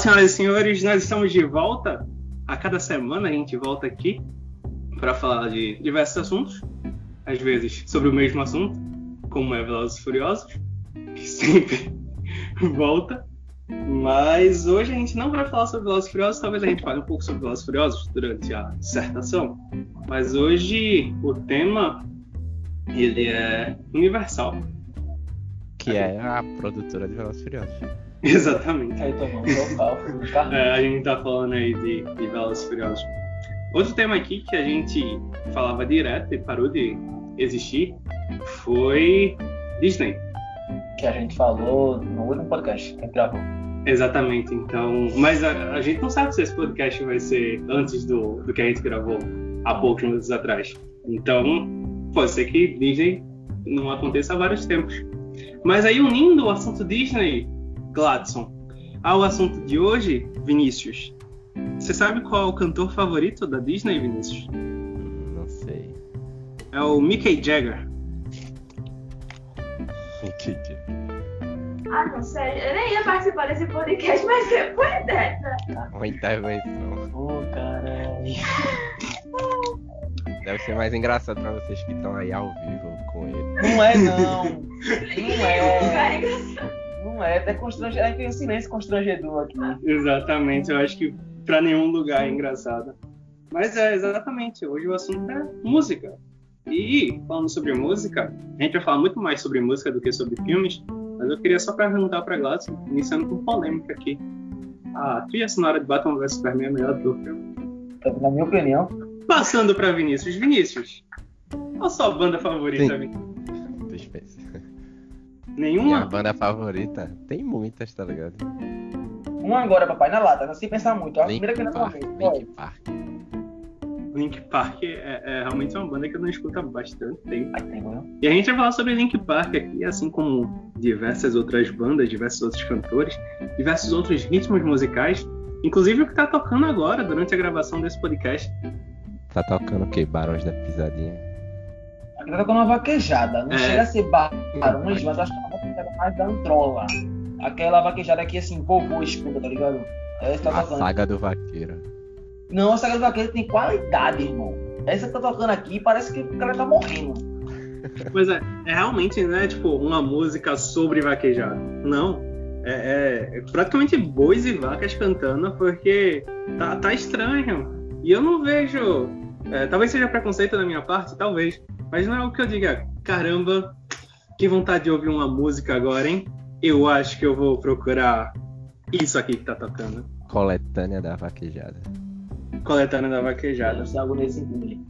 Senhoras e senhores, nós estamos de volta. A cada semana a gente volta aqui para falar de diversos assuntos, às vezes sobre o mesmo assunto, como é Velozes e Furiosos, que sempre volta. Mas hoje a gente não vai falar sobre Velozes e Furiosos, talvez a gente fale um pouco sobre Velozes e Furiosos durante a dissertação. Mas hoje o tema ele é universal. Que é a produtora de Velozes e Furiosos. Exatamente. Aí tomamos total. É, a gente tá falando aí de, de Velozes e Furiosos. Outro tema aqui que a gente falava direto e parou de existir foi Disney. Que a gente falou no último podcast que gravou. Exatamente, então. Mas a, a gente não sabe se esse podcast vai ser antes do, do que a gente gravou há poucos minutos atrás. Então, pode ser que Disney não aconteça há vários tempos. Mas aí, unindo o assunto Disney, Gladson, ao assunto de hoje, Vinícius. Você sabe qual é o cantor favorito da Disney, Vinícius? Não sei. É o Mickey Jagger. Que que- Ah, não sei. Eu nem ia participar desse podcast, mas depois dessa. Uma intervenção. Ô, caralho. Deve ser mais engraçado pra vocês que estão aí ao vivo com ele. Não é, não. Não Cara, é. engraçado. Não é. É constrangedor. É que tem um silêncio constrangedor aqui. Exatamente, eu acho que pra nenhum lugar é engraçado. Mas é, exatamente, hoje o assunto é música. E falando sobre música, a gente vai falar muito mais sobre música do que sobre filmes, mas eu queria só perguntar pra Gladson, iniciando com polêmica aqui. A trilha sonora de Batman vs Superman é melhor do que o filme? Na minha opinião. Passando pra Vinícius. Vinícius, qual a sua banda favorita, Sim. Vinícius? Nenhuma? Minha banda favorita? Tem muitas, tá ligado? Um agora, papai, na lata. Não sem pensar muito. A Link primeira que na Park. Link Park. Link Park é, é realmente uma banda que eu não escuto há bastante tempo. Ai, tem, né? E a gente vai falar sobre Link Park aqui, assim como diversas outras bandas, diversos outros cantores, diversos outros ritmos musicais, inclusive o que tá tocando agora durante a gravação desse podcast. Tá tocando o quê? Barões da Pisadinha. Aqui tá tocando uma vaquejada. Não É. chega a ser barões, mas acho que é uma vaquejada mais da Antrola. Aquela vaquejada que, assim, vovô escuta, tá ligado? Essa tá A tocando. saga do vaqueiro. Não, a saga do vaqueiro tem qualidade, irmão. Essa que tá tocando aqui parece que o cara tá morrendo. Mas é, é realmente, né, tipo, uma música sobre vaquejada. Não. É, é praticamente bois e vacas cantando, porque tá, tá estranho. E eu não vejo. é, talvez seja preconceito da minha parte, talvez. Mas não é o que eu diga, caramba, que vontade de ouvir uma música agora, hein? Eu acho que eu vou procurar isso aqui que tá tocando. Coletânea da vaquejada. Coletânea da vaquejada. Ser algo nesse nível.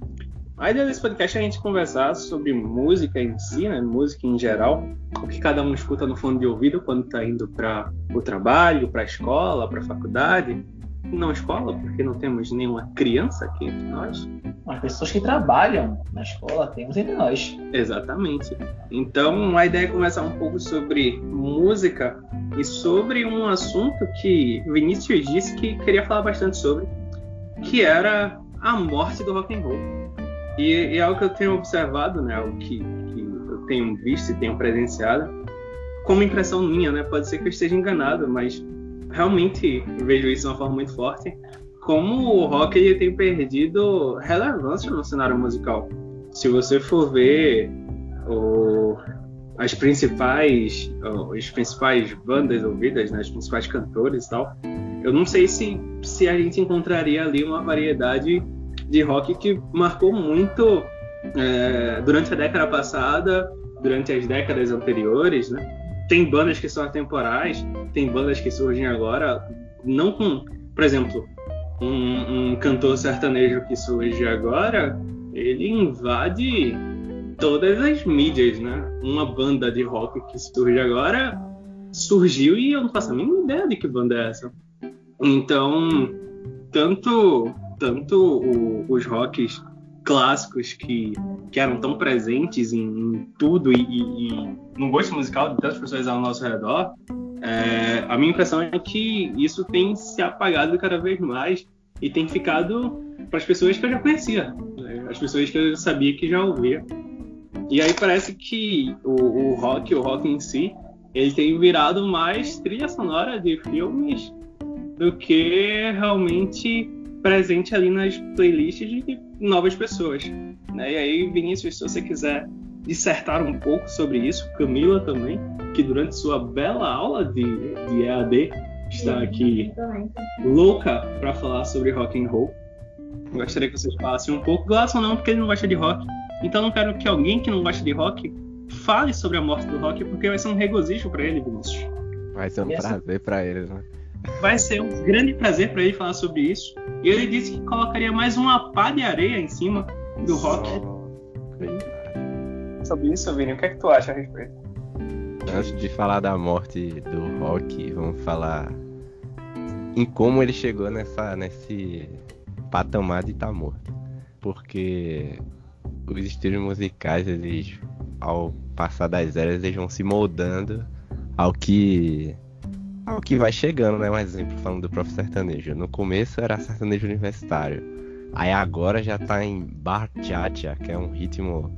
A ideia desse podcast é a gente conversar sobre música em si, né? Música em geral. O que cada um escuta no fone de ouvido quando tá indo para o trabalho, para a escola, para a faculdade. Não escola, porque não temos nenhuma criança aqui entre nós. As pessoas que trabalham na escola temos entre nós. Exatamente. Então a ideia é conversar um pouco sobre música e sobre um assunto que Vinícius disse que queria falar bastante sobre, que era a morte do rock and roll. E, e é algo que eu tenho observado, né? Algo que, que eu tenho visto e tenho presenciado, como impressão minha, né? Pode ser que eu esteja enganado, mas realmente vejo isso de uma forma muito forte. Como o rock ele tem perdido relevância no cenário musical. Se você for ver o- as principais as principais bandas ouvidas, né, os principais cantores e tal, eu não sei se, se a gente encontraria ali uma variedade de rock que marcou muito é, durante a década passada, durante as décadas anteriores, né? Tem bandas que são atemporais, tem bandas que surgem agora, não com, por exemplo, um, um cantor sertanejo que surge agora, ele invade todas as mídias, né? Uma banda de rock que surge agora surgiu e eu não faço a mínima ideia de que banda é essa. Então, tanto tanto o- os rocks clássicos que, que eram tão presentes em, em tudo e, e- no gosto musical de tantas pessoas ao nosso redor, é, a minha impressão é que isso tem se apagado cada vez mais e tem ficado para as pessoas que eu já conhecia, né? as pessoas que eu sabia que já ouvia. E aí parece que o, o rock, o rock em si, ele tem virado mais trilha sonora de filmes do que realmente presente ali nas playlists de novas pessoas. Né? E aí, Vinícius, se você quiser dissertar um pouco sobre isso, Camila também, que durante sua bela aula de, de EAD está aqui louca para falar sobre rock and roll. Gostaria que vocês falassem um pouco. Glasson não, porque ele não gosta de rock. Então não quero que alguém que não gosta de rock fale sobre a morte do rock, porque vai ser um regozijo para ele, Vinícius. Vai ser um Essa- prazer pra eles, né? Vai ser um grande prazer para ele falar sobre isso. E ele disse que colocaria mais uma pá de areia em cima do rock. Só-. Sobre isso, Vini, o que é que tu acha a respeito? Antes de falar da morte do rock, vamos falar em como ele chegou nessa, nesse patamar de estar morto. Porque os estilos musicais, eles, ao passar das eras, eles vão se moldando ao que ao que vai chegando, né? Um exemplo falando do próprio sertanejo. No começo era sertanejo universitário. Aí agora já tá em bachata, que é um ritmo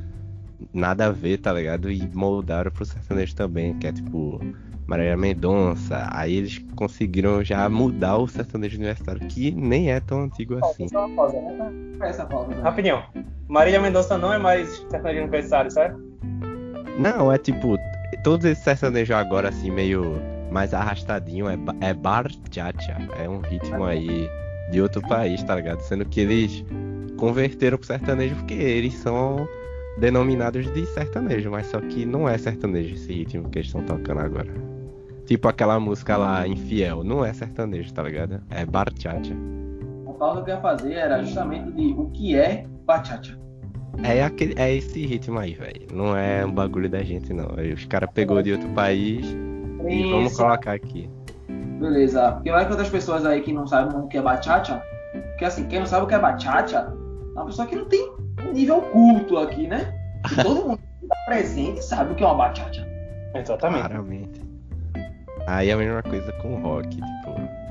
nada a ver, tá ligado? E moldaram pro sertanejo também, que é tipo Marília Mendonça. Aí eles conseguiram já mudar o sertanejo universitário, que nem é tão antigo assim. Só uma pausa, né? Essa pausa. né? Rapidinho. Marília Mendonça não é mais sertanejo universitário, certo? Não, é tipo, todos esses sertanejos agora assim, meio mais arrastadinho, é, é bachata. É um ritmo aí de outro país, tá ligado? Sendo que eles converteram pro sertanejo porque eles são denominados de sertanejo, mas só que não é sertanejo esse ritmo que eles estão tocando agora. Tipo aquela música lá, Infiel, não é sertanejo, tá ligado? É bachata. A pausa que eu ia fazer era justamente de o que é bachata. É, aquele, é esse ritmo aí, velho. Não é um bagulho da gente, não. Os caras pegou de outro país e vamos Isso. colocar aqui. Beleza. Porque vai que outras pessoas aí que não sabem o que é bachata, porque assim, quem não sabe o que é bachata, é uma pessoa que não tem nível culto aqui, né? E todo mundo que tá presente sabe o que é uma bachata. Exatamente. Claramente. Aí é a mesma coisa com rock, tipo.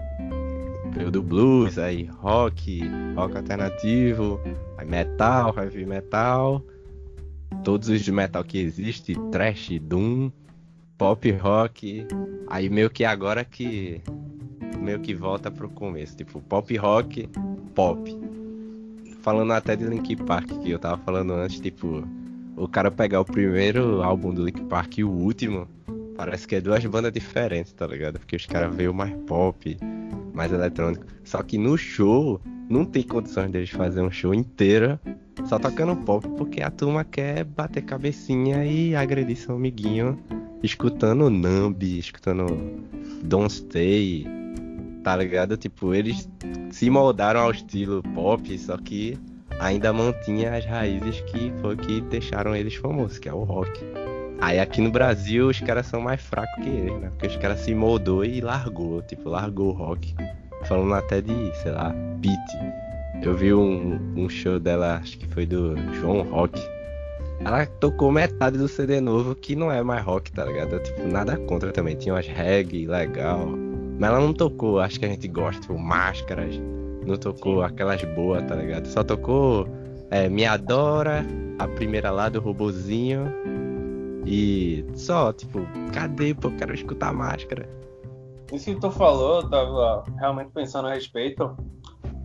Veio do blues, aí rock, rock alternativo, aí metal, heavy metal, todos os de metal que existem, trash, doom, pop rock, aí meio que agora que meio que volta pro começo, tipo pop rock, pop. Falando até de Linkin Park, que eu tava falando antes, tipo, o cara pegar o primeiro álbum do Linkin Park e o último, parece que é duas bandas diferentes, tá ligado? Porque os caras veio mais pop, mais eletrônico. Só que no show, não tem condições deles fazer um show inteiro só tocando pop, porque a turma quer bater cabecinha e agredir seu amiguinho, escutando Numb, escutando Don't Stay, tá ligado? Tipo, eles se moldaram ao estilo pop, só que ainda mantinha as raízes que foi que deixaram eles famosos, que é o rock. Aí aqui no Brasil os caras são mais fracos que eles, né? Porque os caras se moldou e largou, tipo, largou o rock. Falando até de, sei lá, Pete. Eu vi um, um show dela, acho que foi do João Rock. Ela tocou metade do CD novo, que não é mais rock, tá ligado? Tipo, nada contra também. Tinha umas reggae legal. Mas ela não tocou, acho que a gente gosta, tipo, máscaras. Não tocou aquelas boas, tá ligado? Só tocou é, Me Adora, a primeira lá do robozinho. E só, tipo, cadê, pô? Quero escutar máscara. Isso que tu falou, eu tava realmente pensando a respeito.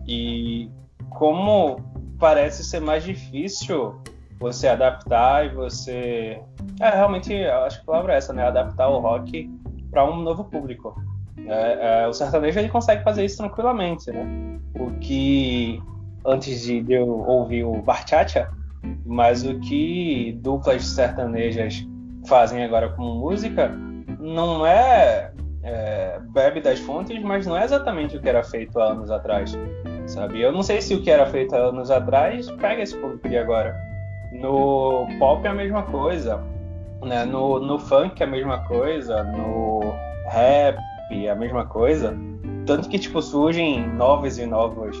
E como parece ser mais difícil você adaptar e você. É, realmente, acho que a palavra é essa, né? Adaptar o rock para um novo público. É, é, o sertanejo ele consegue fazer isso tranquilamente, né? O que antes de de eu ouvir o Barchacha, mas o que duplas sertanejas fazem agora com música não é, é, bebe das fontes, mas não é exatamente o que era feito há anos atrás, sabe? Eu não sei se o que era feito há anos atrás pega esse público de agora. No pop é a mesma coisa, né? No, no funk é a mesma coisa, no é a mesma coisa. Tanto que, tipo, surgem novas e novas,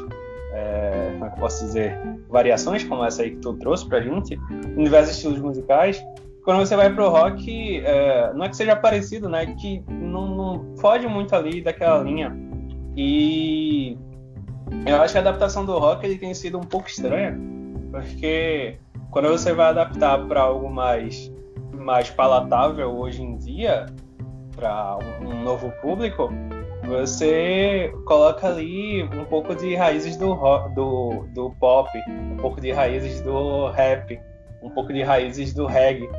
é, como é que posso dizer, variações como essa aí que tu trouxe pra gente, em diversos estilos musicais. Quando você vai pro rock, é, não é que seja parecido, né? Que não, não foge muito ali daquela linha. E eu acho que a adaptação do rock ele tem sido um pouco estranha, porque quando você vai adaptar para algo mais, mais palatável hoje em dia, para um, novo público, você coloca ali um pouco de raízes do, ro- do, do pop, um pouco de raízes do rap, um pouco de raízes do reggae.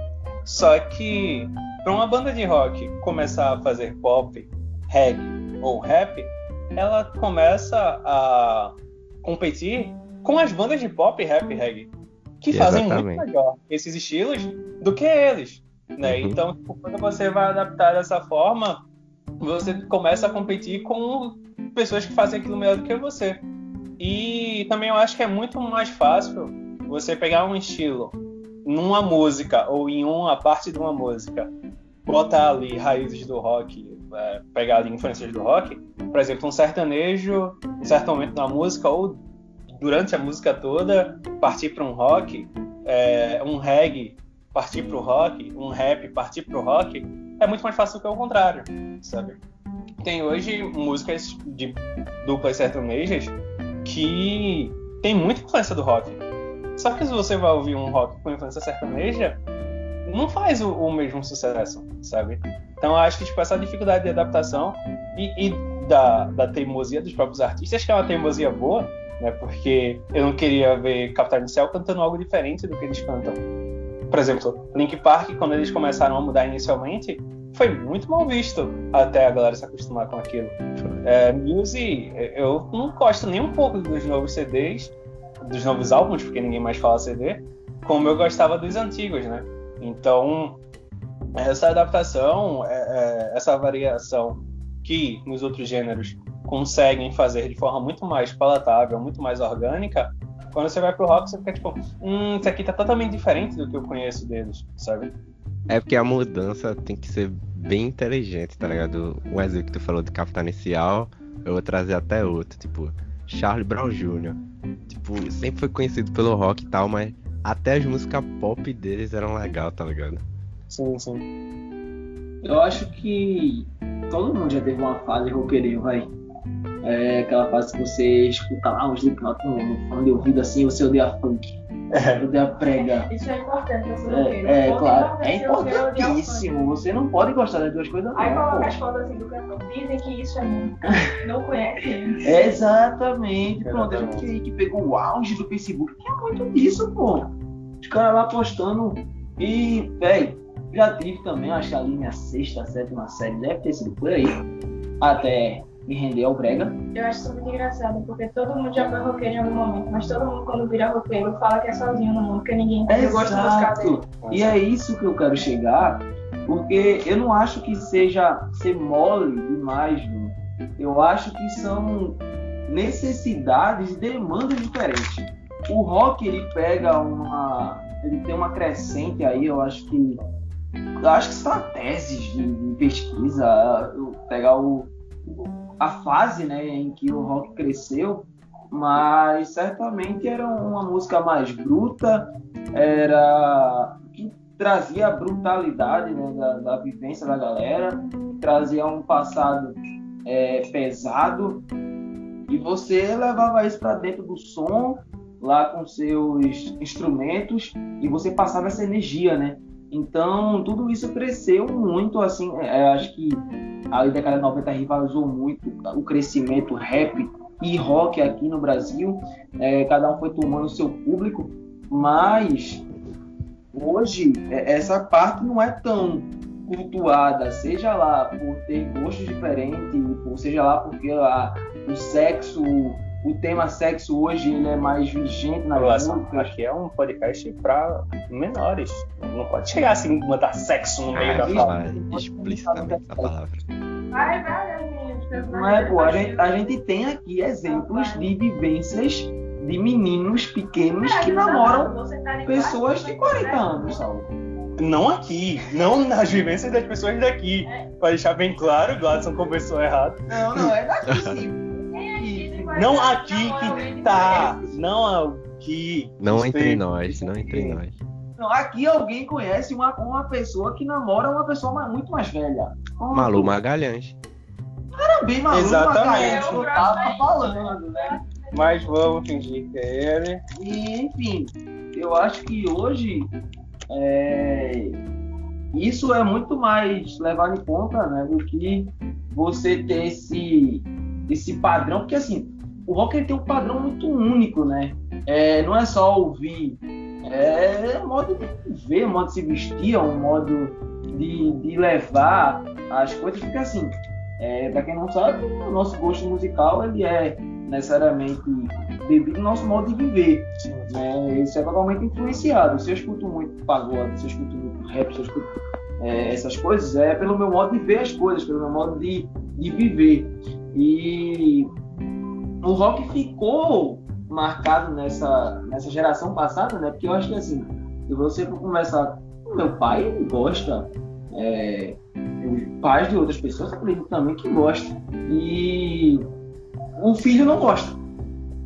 Só que para uma banda de rock começar a fazer pop, reggae ou rap, ela começa a competir com as bandas de pop, rap e reggae, que fazem muito Exatamente. melhor esses estilos do que eles. Né? Uhum. Então, quando você vai adaptar dessa forma, você começa a competir com pessoas que fazem aquilo melhor do que você. E também eu acho que é muito mais fácil você pegar um estilo numa música ou em uma parte de uma música, botar ali raízes do rock, é, pegar ali influências do rock, por exemplo, um sertanejo, em certo momento na música ou durante a música toda, partir para um rock, é, um reggae, partir para o rock, um rap, partir para o rock, é muito mais fácil do que o contrário, sabe? Tem hoje músicas de duplas sertanejas que tem muita influência do rock. Só que se você vai ouvir um rock com influência sertaneja, não faz o, o mesmo sucesso, sabe? Então acho que tipo, essa dificuldade de adaptação e, e da, da teimosia dos próprios artistas, que é uma teimosia boa, né? Porque eu não queria ver Capital Inicial cantando algo diferente do que eles cantam. Por exemplo, Link Park, quando eles começaram a mudar inicialmente, foi muito mal visto até a galera se acostumar com aquilo. É, Muse, eu não gosto nem um pouco dos novos CDs, dos novos álbuns, porque ninguém mais fala CD, como eu gostava dos antigos, né? Então, essa adaptação, é, é, essa variação que nos outros gêneros conseguem fazer de forma muito mais palatável, muito mais orgânica, quando você vai pro rock, você fica tipo, hum, isso aqui tá totalmente diferente do que eu conheço deles, sabe? É porque a mudança tem que ser bem inteligente, tá ligado? Um exemplo que tu falou de Capital Inicial, eu vou trazer até outro, tipo, Charlie Brown Jr. Tipo, sempre foi conhecido pelo rock e tal, mas até as músicas pop deles eram legal, tá ligado? Sim, sim. Eu acho que todo mundo já teve uma fase roqueirinho, vai. É aquela fase que você escuta lá um Slipknot no, no fone de ouvido assim, você odeia funk, É, odeia prega. Isso é importante, você É, é, claro, é importantíssimo. Você não pode gostar das duas coisas, Aí não. coloca as fotos assim do cantor. Dizem que isso é música. Não conhecem. Exatamente. Pronto, a gente aí que pegou o auge do Facebook, que é muito disso, pô. Os caras lá postando. E, véi, já tive também, acho que ali minha sexta, sétima série, deve ter sido por aí. Até me render ao brega. Eu acho isso muito engraçado, porque todo mundo já foi roqueiro em algum momento, mas todo mundo quando vira roqueiro fala que é sozinho no mundo, porque ninguém o gosto musical dele. Exato. E é isso que eu quero chegar, porque eu não acho que seja ser mole demais, não. Eu acho que são necessidades e demandas diferentes. O rock ele pega uma, ele tem uma crescente aí, eu acho que eu acho que são teses de, de pesquisa, eu pegar o, a fase né, em que o rock cresceu, mas certamente era uma música mais bruta, era que trazia a brutalidade né, da, da vivência da galera, trazia um passado é, pesado e você levava isso para dentro do som lá com seus instrumentos e você passava essa energia, né? Então tudo isso cresceu muito, assim, é, acho que a década de 90 rivalizou muito o crescimento rap e rock aqui no Brasil, é, cada um foi tomando seu público, mas hoje é, essa parte não é tão cultuada, seja lá por ter gostos diferentes, seja lá porque a, o sexo, o tema sexo hoje ele é mais vigente nas Relação. Aqui é um podcast pra menores. Não pode chegar assim e botar sexo no meio Ah, da fala. falar explicitamente a palavra. Vai, vai, Não é, pô, a gente, a gente tem aqui exemplos de vivências de meninos pequenos que namoram tá pessoas de quatro, 40 né? anos, Saulo. Não aqui, não nas vivências das pessoas daqui. Pra deixar bem claro, o Gladson conversou errado. Não, não, é daqui sim. Não aqui que tá, 40? não aqui. Não entre nós, não entre nós. Não, aqui alguém conhece uma, uma pessoa que namora uma pessoa muito mais velha. Pronto. Malu Magalhães. Era bem maluco, Exatamente. Magalhães, eu tava falando, né? Mas vamos fingir que é ele. E, enfim, eu acho que hoje é, isso é muito mais levado em conta né, do que você ter esse, esse padrão, porque assim, o rock ele tem um padrão muito único, né? É, não é só ouvir, é um modo de ver, um modo de se vestir, é um modo de, de levar as coisas, porque assim, é, para quem não sabe, o nosso gosto musical ele é necessariamente devido ao nosso modo de viver. Né? Isso é totalmente influenciado. Se eu escuto muito pagode, se eu escuto muito rap, se eu escuto é, essas coisas, é pelo meu modo de ver as coisas, pelo meu modo de, de viver. E o rock ficou marcado nessa, nessa geração passada, né? Porque eu acho que assim, se você for conversar com meu pai, ele gosta. É, pais de outras pessoas acredito também que gostam. E o filho não gosta.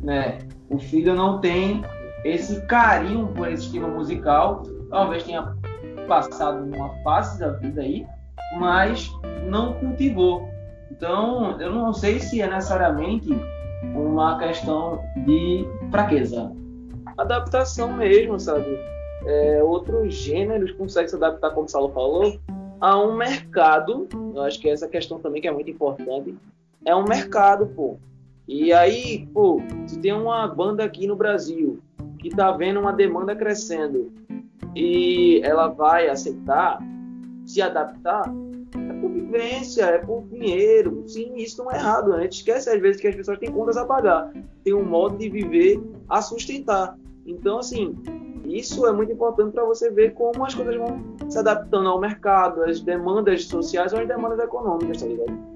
Né? O filho não tem esse carinho por esse estilo musical. Talvez tenha passado uma fase da vida aí, mas não cultivou. Então, eu não sei se é necessariamente uma questão de fraqueza. Adaptação mesmo, sabe? É, outros gêneros conseguem se adaptar, como o Saulo falou, a um mercado. Eu acho que essa questão também que é muito importante. É um mercado, pô. E aí, pô, se tem uma banda aqui no Brasil que tá vendo uma demanda crescendo e ela vai aceitar, se adaptar, é vivência, é por dinheiro. Sim, isso não é errado. A gente esquece às vezes que as pessoas têm contas a pagar, tem um modo de viver a sustentar. Então, assim, isso é muito importante para você ver como as coisas vão se adaptando ao mercado, às demandas sociais ou às demandas econômicas, tá ligado?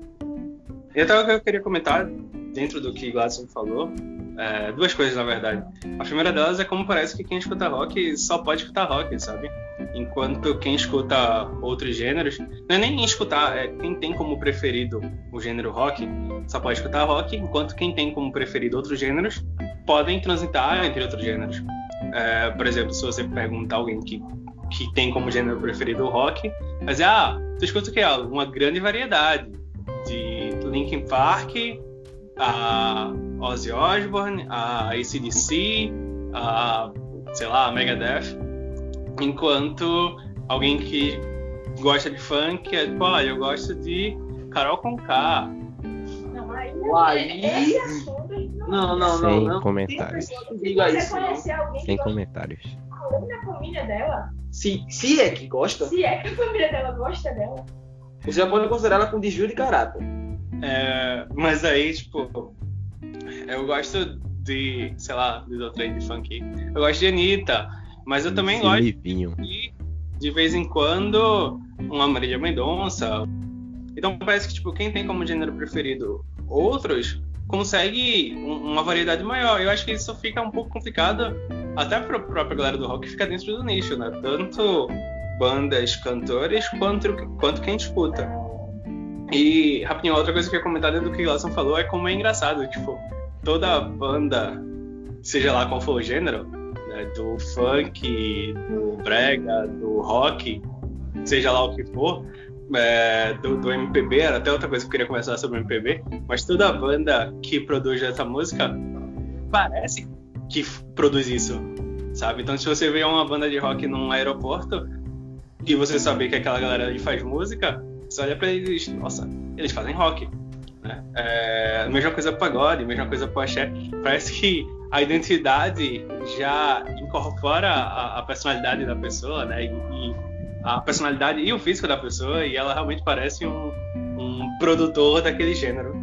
Então, o que eu queria comentar, dentro do que Gladson falou, é, duas coisas, na verdade. A primeira delas é como parece que quem escuta rock só pode escutar rock, sabe? Enquanto quem escuta outros gêneros, não é nem escutar, é quem tem como preferido o gênero rock só pode escutar rock, enquanto quem tem como preferido outros gêneros podem transitar entre outros gêneros. É, por exemplo, se você perguntar alguém que, que tem como gênero preferido o rock, dizer, ah, tu escuta o que? Uma grande variedade de Linkin Park a Ozzy Osbourne, a ACDC, a, sei lá, a Megadeth, enquanto alguém que gosta de funk é tipo, olha, eu gosto de Carol Conká. Não, aí, Aí- esse assunto a gente não Não, não, não, Sem não. comentários. Se Diga você isso, não. conhecer alguém que Sem gosta comentários. da família dela, Se, se é que gosta, se é que a família dela gosta dela, você já pode considerar ela com desvio de caráter. É, mas aí, tipo, eu gosto de, sei lá, de outra aí de funk. Eu gosto de Anitta, mas eu também Esse gosto Livinho. de, de vez em quando, uma Marília Mendonça. Então parece que, tipo, quem tem como gênero preferido outros, consegue um- uma variedade maior. Eu acho que isso fica um pouco complicado até para a própria galera do rock ficar dentro do nicho, né? Tanto bandas, cantores, quanto, quanto quem escuta. E, rapidinho, outra coisa que eu ia comentar dentro do que o Glasson falou é como é engraçado, tipo, toda banda, seja lá qual for o gênero, né, do funk, do brega, do rock, seja lá o que for, é, do, do MPB, era até outra coisa que eu queria conversar sobre o MPB, mas toda banda que produz essa música parece que produz isso, sabe? Então, se você vê uma banda de rock num aeroporto e você saber que aquela galera ali faz música, você olha pra eles, nossa, eles fazem rock. Né? É, mesma coisa pagode, mesma coisa pro axé. Parece que a identidade já incorpora a, a personalidade da pessoa, né? E, e a personalidade e o físico da pessoa, e ela realmente parece um, um produtor daquele gênero.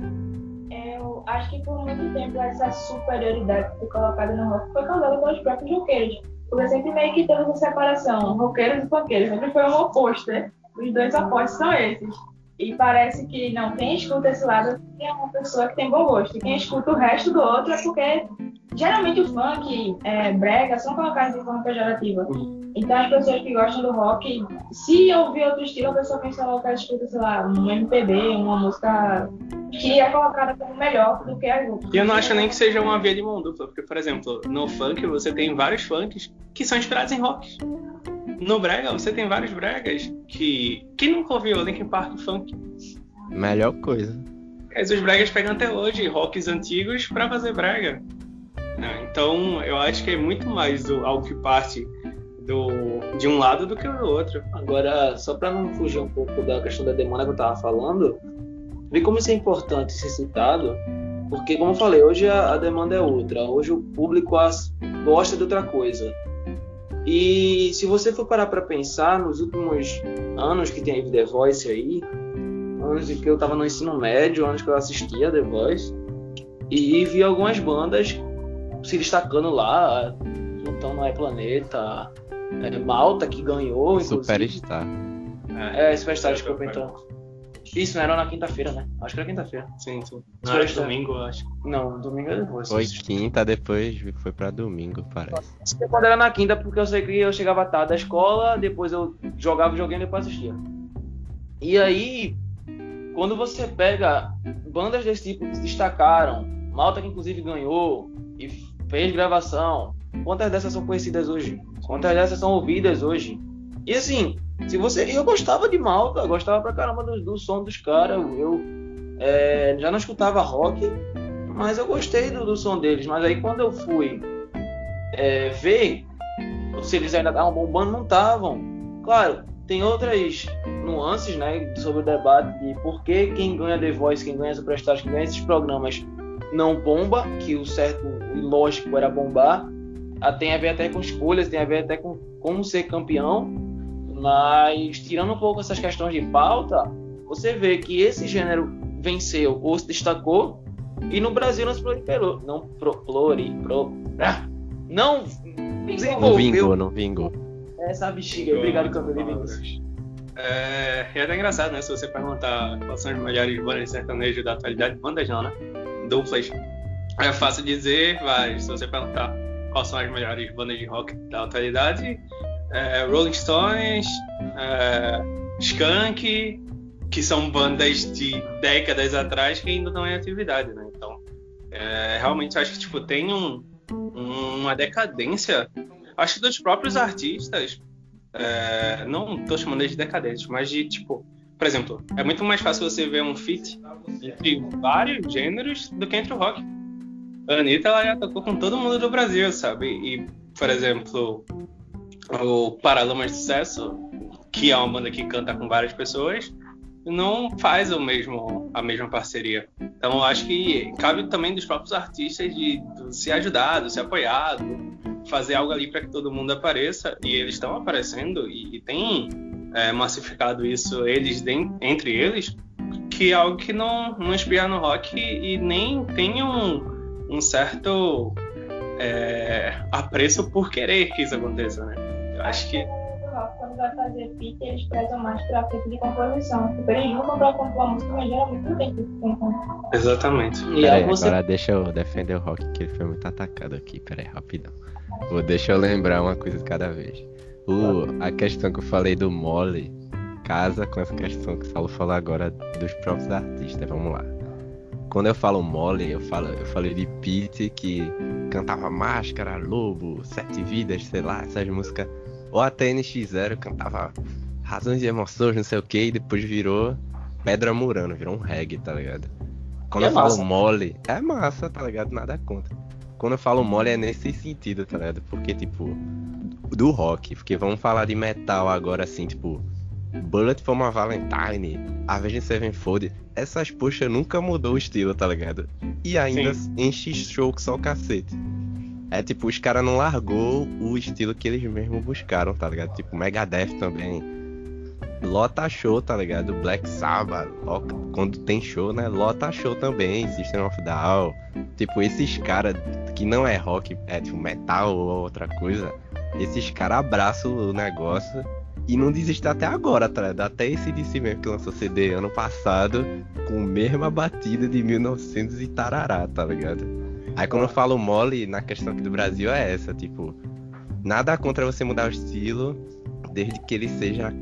eu acho que por muito tempo essa superioridade que foi colocada no rock foi causada pelos próprios roqueiros. Porque sempre meio que teve essa separação, roqueiros e funkeiros, sempre foi um oposto, né? Os dois opostos são esses. E parece que não, quem escuta esse lado é uma pessoa que tem bom gosto. E quem escuta o resto do outro é porque geralmente o funk, é, brega, são colocados de forma pejorativa. Então as pessoas que gostam do rock, se ouvir outro estilo, a pessoa pensa logo que ela escuta, sei lá, um MPB, uma música que é colocada como melhor do que as outras. E eu não acho nem que seja uma via de mão dupla, porque, por exemplo, no funk você tem vários funks que são inspirados em rock. No brega você tem vários bregas que. Quem nunca ouviu Linkin Park funk? Melhor coisa. Mas os bregas pegam até hoje rocks antigos pra fazer brega. né? Então eu acho que é muito mais do, algo que parte do, de um lado do que do outro. Agora, só para não fugir um pouco da questão da demanda que eu tava falando, vê como isso é importante ser citado, porque, como eu falei, hoje a, a demanda é outra. Hoje o público as, gosta de outra coisa. E se você for parar para pensar, nos últimos anos que tem The Voice aí, anos em que eu estava no ensino médio, anos que eu assistia The Voice, e vi algumas bandas se destacando lá, juntando a Planeta, é, Malta, que ganhou, inclusive. Superstar. É, é Superstar, desculpa então. Isso, não era na quinta-feira, né? Acho que era quinta-feira. Sim, sim. Não era domingo, eu acho. Não, domingo é depois. Foi quinta, depois foi pra domingo, parece. Quando era na quinta, porque eu sei que eu chegava tarde da escola, depois eu jogava videogame e depois assistia. E aí, quando você pega bandas desse tipo que se destacaram, Malta que inclusive ganhou e fez gravação, quantas dessas são conhecidas hoje? Quantas dessas são ouvidas hoje? E assim, se você. Eu gostava de Malta, gostava pra caramba do, do som dos caras. Eu é, já não escutava rock, mas eu gostei do, do som deles. Mas aí quando eu fui é, ver se eles ainda estavam bombando, não estavam. Claro, tem outras nuances, né, sobre o debate de por que quem ganha The Voice, quem ganha Superstars, quem ganha esses programas não bomba, que o certo e lógico era bombar. Ah, tem a ver até com escolhas, tem a ver até com como ser campeão. Mas, tirando um pouco essas questões de pauta, você vê que esse gênero venceu ou se destacou e no Brasil não se proliferou. Não pro, plori, pro, ah, não desenvolveu. Não vingou, não vingou. Essa bexiga. Obrigado, Camilo. É, é até engraçado, né? Se você perguntar quais são as melhores bandas sertanejas da atualidade, bandas não, né? Duplas. É fácil dizer, mas se você perguntar quais são as melhores bandas de rock da atualidade, é, Rolling Stones, é, Skunk, que são bandas de décadas atrás que ainda estão em atividade, né? Então, é, realmente acho que tipo tem um, uma decadência, acho que dos próprios artistas, é, não estou chamando eles de decadentes, mas de tipo, por exemplo, é muito mais fácil você ver um feat entre vários gêneros do que entre o rock. A Anitta ela já tocou com todo mundo do Brasil, sabe? E, por exemplo, o Paralamas de Sucesso, que é uma banda que canta com várias pessoas, não faz o mesmo, a mesma parceria. Então eu acho que cabe também dos próprios artistas de, de se ajudar, de se apoiar, de fazer algo ali para que todo mundo apareça. E eles estão aparecendo e, e tem é, massificado isso eles de, entre eles, que é algo que não, não no rock e, e nem tem um, um certo é, apreço por querer que isso aconteça, né? Acho que. Quando vai fazer feat, eles prezam mais pra feat de composição. Eles juntam pra compor a música, mas geralmente não tem feat Exatamente. E peraí, você... agora deixa eu defender o Rock, que ele foi muito atacado aqui. Peraí, rapidão. Vou, deixa eu lembrar uma coisa de cada vez. O, a questão que eu falei do Molly casa com essa questão que o Saulo falou agora dos próprios artistas. Vamos lá. Quando eu falo Molly, eu, falo, eu falei de Pete que cantava Máscara, Lobo, Sete Vidas, sei lá, essas músicas ou até NX0 cantava Razões de Emoções, não sei o que, e depois virou Pedra Murano, virou um reggae, tá ligado? Quando é eu massa. falo mole, é massa, tá ligado? Nada contra. Quando eu falo mole é nesse sentido, tá ligado? Porque, tipo, do rock, porque vamos falar de metal agora, assim, tipo, Bullet for my Valentine, Avenged Sevenfold, essas puxas nunca mudou o estilo, tá ligado? E ainda Sim. enche show que só o cacete. É tipo, os caras não largou o estilo que eles mesmos buscaram, tá ligado? Tipo, Megadeth também. Lota show, tá ligado? Black Sabbath, quando tem show, né? Lota show também, System of Down. Tipo, esses caras que não é rock, é tipo metal ou outra coisa. Esses caras abraçam o negócio e não desistem até agora, tá ligado? Até esse DC mesmo que lançou CD ano passado, com a mesma batida de 1900 e tarará, tá ligado? Aí quando eu falo mole na questão aqui do Brasil é essa, tipo, nada contra você mudar o estilo, desde que ele seja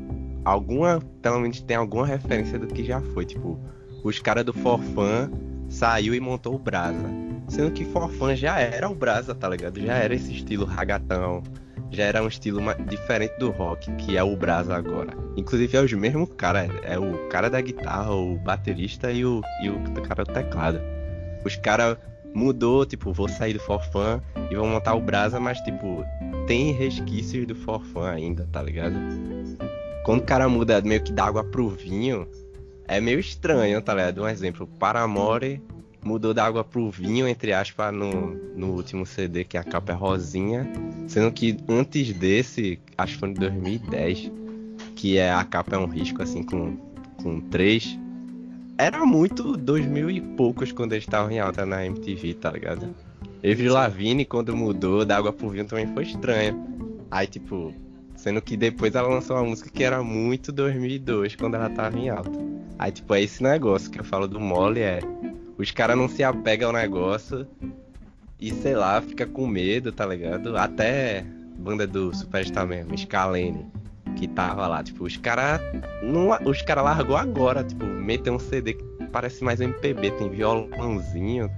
alguma, pelo menos tem alguma referência do que já foi, tipo, os caras do Forfan saiu e montou o Brasa. Sendo que Forfan já era o Brasa, tá ligado? Já era esse estilo ragatão, já era um estilo diferente do rock, que é o Brasa agora. Inclusive é os mesmos cara, é o cara da guitarra, o baterista e o, e o cara do teclado. Os caras mudou, tipo, vou sair do Forfã e vou montar o Brasa, mas, tipo, tem resquícios do Forfã ainda, tá ligado? Quando o cara muda meio que da água pro vinho, é meio estranho, tá ligado? Um exemplo, Paramore mudou da água pro vinho, entre aspas, no, no último CD, que a capa é rosinha. Sendo que antes desse, acho que foi em 2010, que é a capa é um risco, assim, com, com três. Era muito 2000 e poucos quando eles estavam em alta na MTV, tá ligado? Avril Lavigne, quando mudou da água pro vinho, também foi estranho. Aí, tipo, sendo que depois ela lançou uma música que era muito 2002, quando ela tava em alta. Aí, tipo, é esse negócio que eu falo do mole, é os caras não se apegam ao negócio e, sei lá, fica com medo, tá ligado? Até banda do Superstar mesmo, Scalene, que tava lá, tipo, os caras os cara largou agora, tipo, meteu um CD que parece mais MPB, tem violãozinho,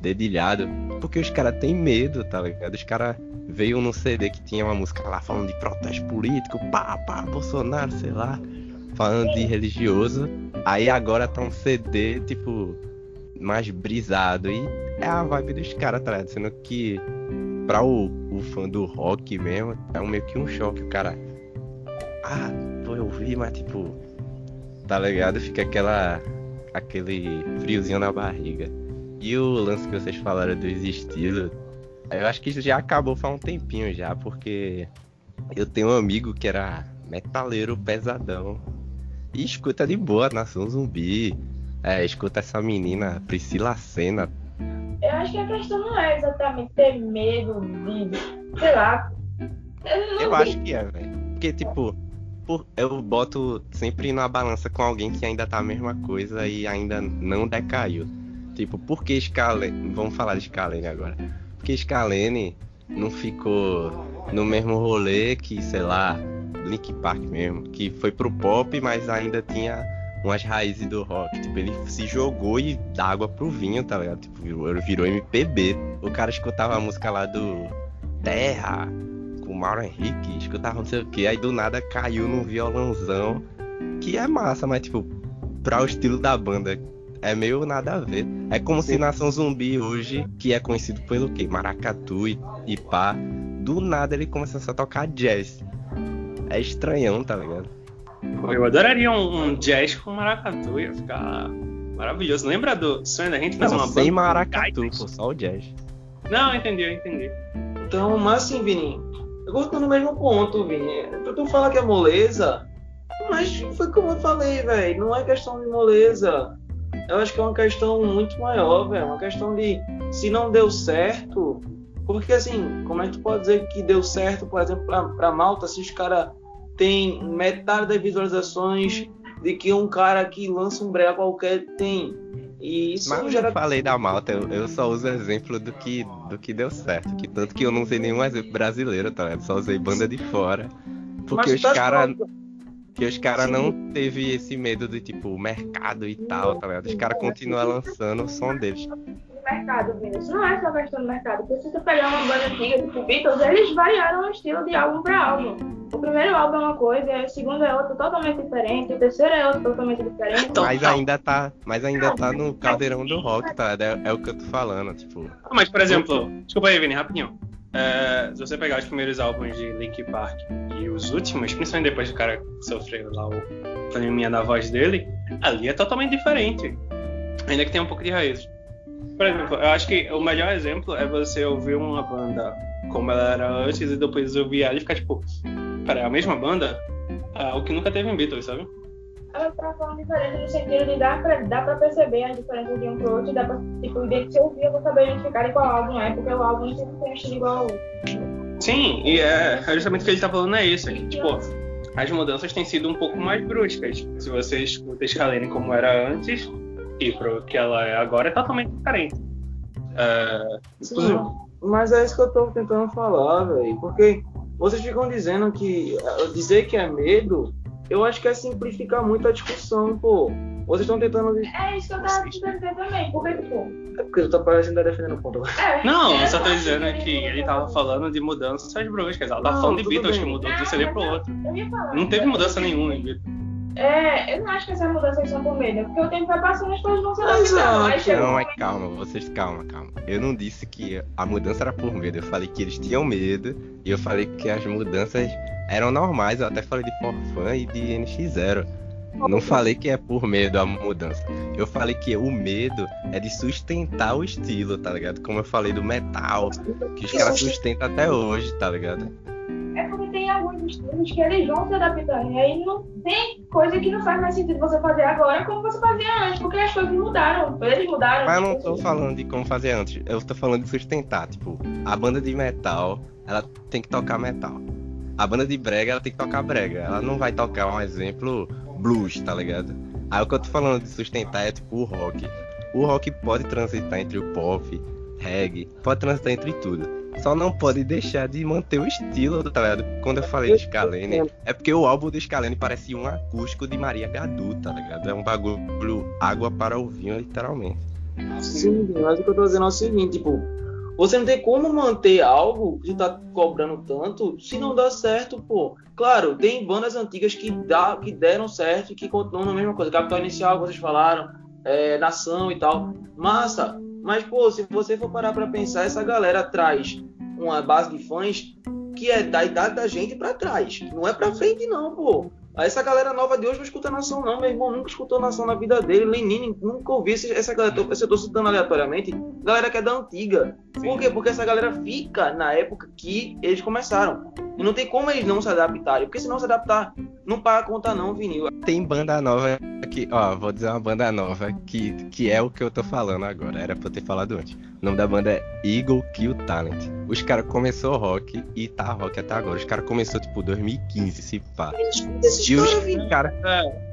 dedilhado, porque os caras têm medo, tá ligado? Os caras veio no CD que tinha uma música lá falando de protesto político, pá, pá, Bolsonaro, sei lá, falando de religioso. Aí agora tá um CD, tipo, mais brisado. E é a vibe dos caras, tá ligado? Sendo que pra o, o fã do rock mesmo, é um, meio que um choque. O cara. Ah, pô, eu vi, mas tipo. Tá ligado? Fica aquela. aquele friozinho na barriga. E o lance que vocês falaram dos estilos. Eu acho que isso já acabou faz um tempinho já, porque eu tenho um amigo que era metaleiro pesadão. E escuta de boa Nação Zumbi, é, escuta essa menina, Priscila Senna. Eu acho que a questão não é exatamente ter medo de, sei lá. Eu, eu acho que é, velho. Porque, tipo, por, eu boto sempre na balança com alguém que ainda tá a mesma coisa e ainda não decaiu. Tipo, por que Scalene. Vamos falar de Scalene agora. Porque Scalene não ficou no mesmo rolê que, sei lá, Link Park mesmo, que foi pro pop, mas ainda tinha umas raízes do rock. Tipo, ele se jogou e dá água pro vinho, tá ligado? Tipo, virou, virou MPB. O cara escutava a música lá do Terra, o Mauro Henrique, escutava não sei o que, aí do nada caiu num violãozão, que é massa, mas tipo, pra o estilo da banda, é meio nada a ver. É como se Nação Zumbi hoje, que é conhecido pelo quê? Maracatu e, e pá, do nada ele começasse a tocar jazz. É estranhão, tá ligado? Eu adoraria um, um jazz com maracatu, ia ficar maravilhoso. Lembra do sonho da gente fazer não, uma sem banda? maracatu, pô, só o jazz. Não, entendi, eu entendi. Então, mas assim, Vini, eu gosto no mesmo ponto, Vini. Tu fala que é moleza, mas foi como eu falei, velho, não é questão de moleza. Eu acho que é uma questão muito maior, velho. Uma questão de se não deu certo. Porque assim, como é que tu pode dizer que deu certo, por exemplo, pra, pra Malta, se os caras tem metade das visualizações de que um cara que lança um brega qualquer tem. E isso Mas eu falei da malta, eu, eu, só uso exemplo do que, do que deu certo. Que tanto que eu não usei nenhum exemplo brasileiro, tá ligado? Só usei banda de fora. Porque Mas os tá caras. Que os caras não teve esse medo de tipo mercado e tal, tá ligado? Os caras continuam lançando o som deles mercado, Vini. Isso não é só questão do mercado. Porque se você pegar uma banda antiga, tipo Beatles, eles variaram o estilo de álbum para álbum. O primeiro álbum é uma coisa, o segundo é outro totalmente diferente, o terceiro é outro totalmente diferente. Mas ainda tá, mas ainda tá no caldeirão do rock, tá? É, é o que eu tô falando, tipo. Mas, por exemplo, desculpa aí, Vini, rapidinho. É, se você pegar os primeiros álbuns de Linkin Park e os últimos, principalmente depois do cara sofrer lá o probleminha da voz dele, ali é totalmente diferente. Ainda que tem um pouco de raiz. Por exemplo, eu acho que o melhor exemplo é você ouvir uma banda como ela era antes e depois ouvir ela e ficar tipo, cara, é a mesma banda? Ah, o que nunca teve em Beatles, sabe? Ela tá falando diferente no sentido de dar pra, dá pra perceber a diferença de um pro outro, dá pra, tipo, se ouvir, eu vou saber identificar qual álbum é, porque o álbum sempre tem um estilo igual ao outro. Sim, e é, é justamente o que ele tá falando é isso, é que, tipo, as mudanças têm sido um pouco mais bruscas. Se você escuta Scalene como era antes, e pro que ela é agora é totalmente diferente. É... Sim, mas é isso que eu tô tentando falar, velho. Porque vocês ficam dizendo que dizer que é medo, eu acho que é simplificar muito a discussão, pô. Vocês estão tentando. É isso que eu tava tentando dizer também. Porque, tipo. É porque tu tá parecendo estar defendendo o ponto. É, não, eu só tô dizendo que ele tava falando de mudanças bruscas. Ela tá falando de Beatles que mudou de um CD pro outro. Não teve mudança nenhuma em Beatles. É, eu não acho que essas mudanças são por medo, porque o tempo vai passando e as coisas vão se adaptando. Não, é calma, vocês calma, calma. Eu não disse que a mudança era por medo, eu falei que eles tinham medo e eu falei que as mudanças eram normais. Eu até falei de Forfan e de NX0. Não falei que é por medo a mudança. Eu falei que o medo é de sustentar o estilo, tá ligado? Como eu falei do metal, que os caras sustentam até hoje, tá ligado? É porque tem alguns estilos que eles vão se adaptando. E aí não tem coisa que não faz mais sentido você fazer agora como você fazia antes, porque as coisas mudaram. Eles mudaram. Mas eu não tô falando de como fazer antes, eu tô falando de sustentar. Tipo, a banda de metal, ela tem que tocar metal. A banda de brega, ela tem que tocar brega. Ela não vai tocar, um exemplo, blues, tá ligado? Aí o que eu tô falando de sustentar é tipo o rock. O rock pode transitar entre o pop, reggae, pode transitar entre tudo. Só não pode deixar de manter o estilo, tá ligado? Quando eu falei de Scalene, é porque o álbum do Scalene parecia um acústico de Maria Gadu, tá ligado? É um bagulho água para o vinho, literalmente. Sim, mas o que eu tô dizendo é o seguinte, tipo, você não tem como manter algo que tá cobrando tanto se não dá certo, pô. Claro, tem bandas antigas que, dá, que deram certo e que continuam na mesma coisa. Capital Inicial, vocês falaram, é, Nação e tal. Massa, mas, pô, se você for parar pra pensar, essa galera traz uma base de fãs que é da idade da gente para trás. Não é pra frente, não, pô. Essa galera nova de hoje não escuta nação, não. Meu irmão nunca escutou nação na vida dele. Lenine nunca ouvi essa galera. Eu tô citando aleatoriamente. Galera que é da antiga. Sim. Por quê? Porque essa galera fica na época que eles começaram. E não tem como eles não se adaptarem. Porque se não se adaptar, não paga conta, não, vinil. Tem banda nova que, ó, vou dizer uma banda nova que, que é o que eu tô falando agora. Era pra eu ter falado antes. O nome da banda é Eagle Kill Talent. Os caras começou rock e tá rock até agora. Os caras começou tipo 2015, se pá. E os caras.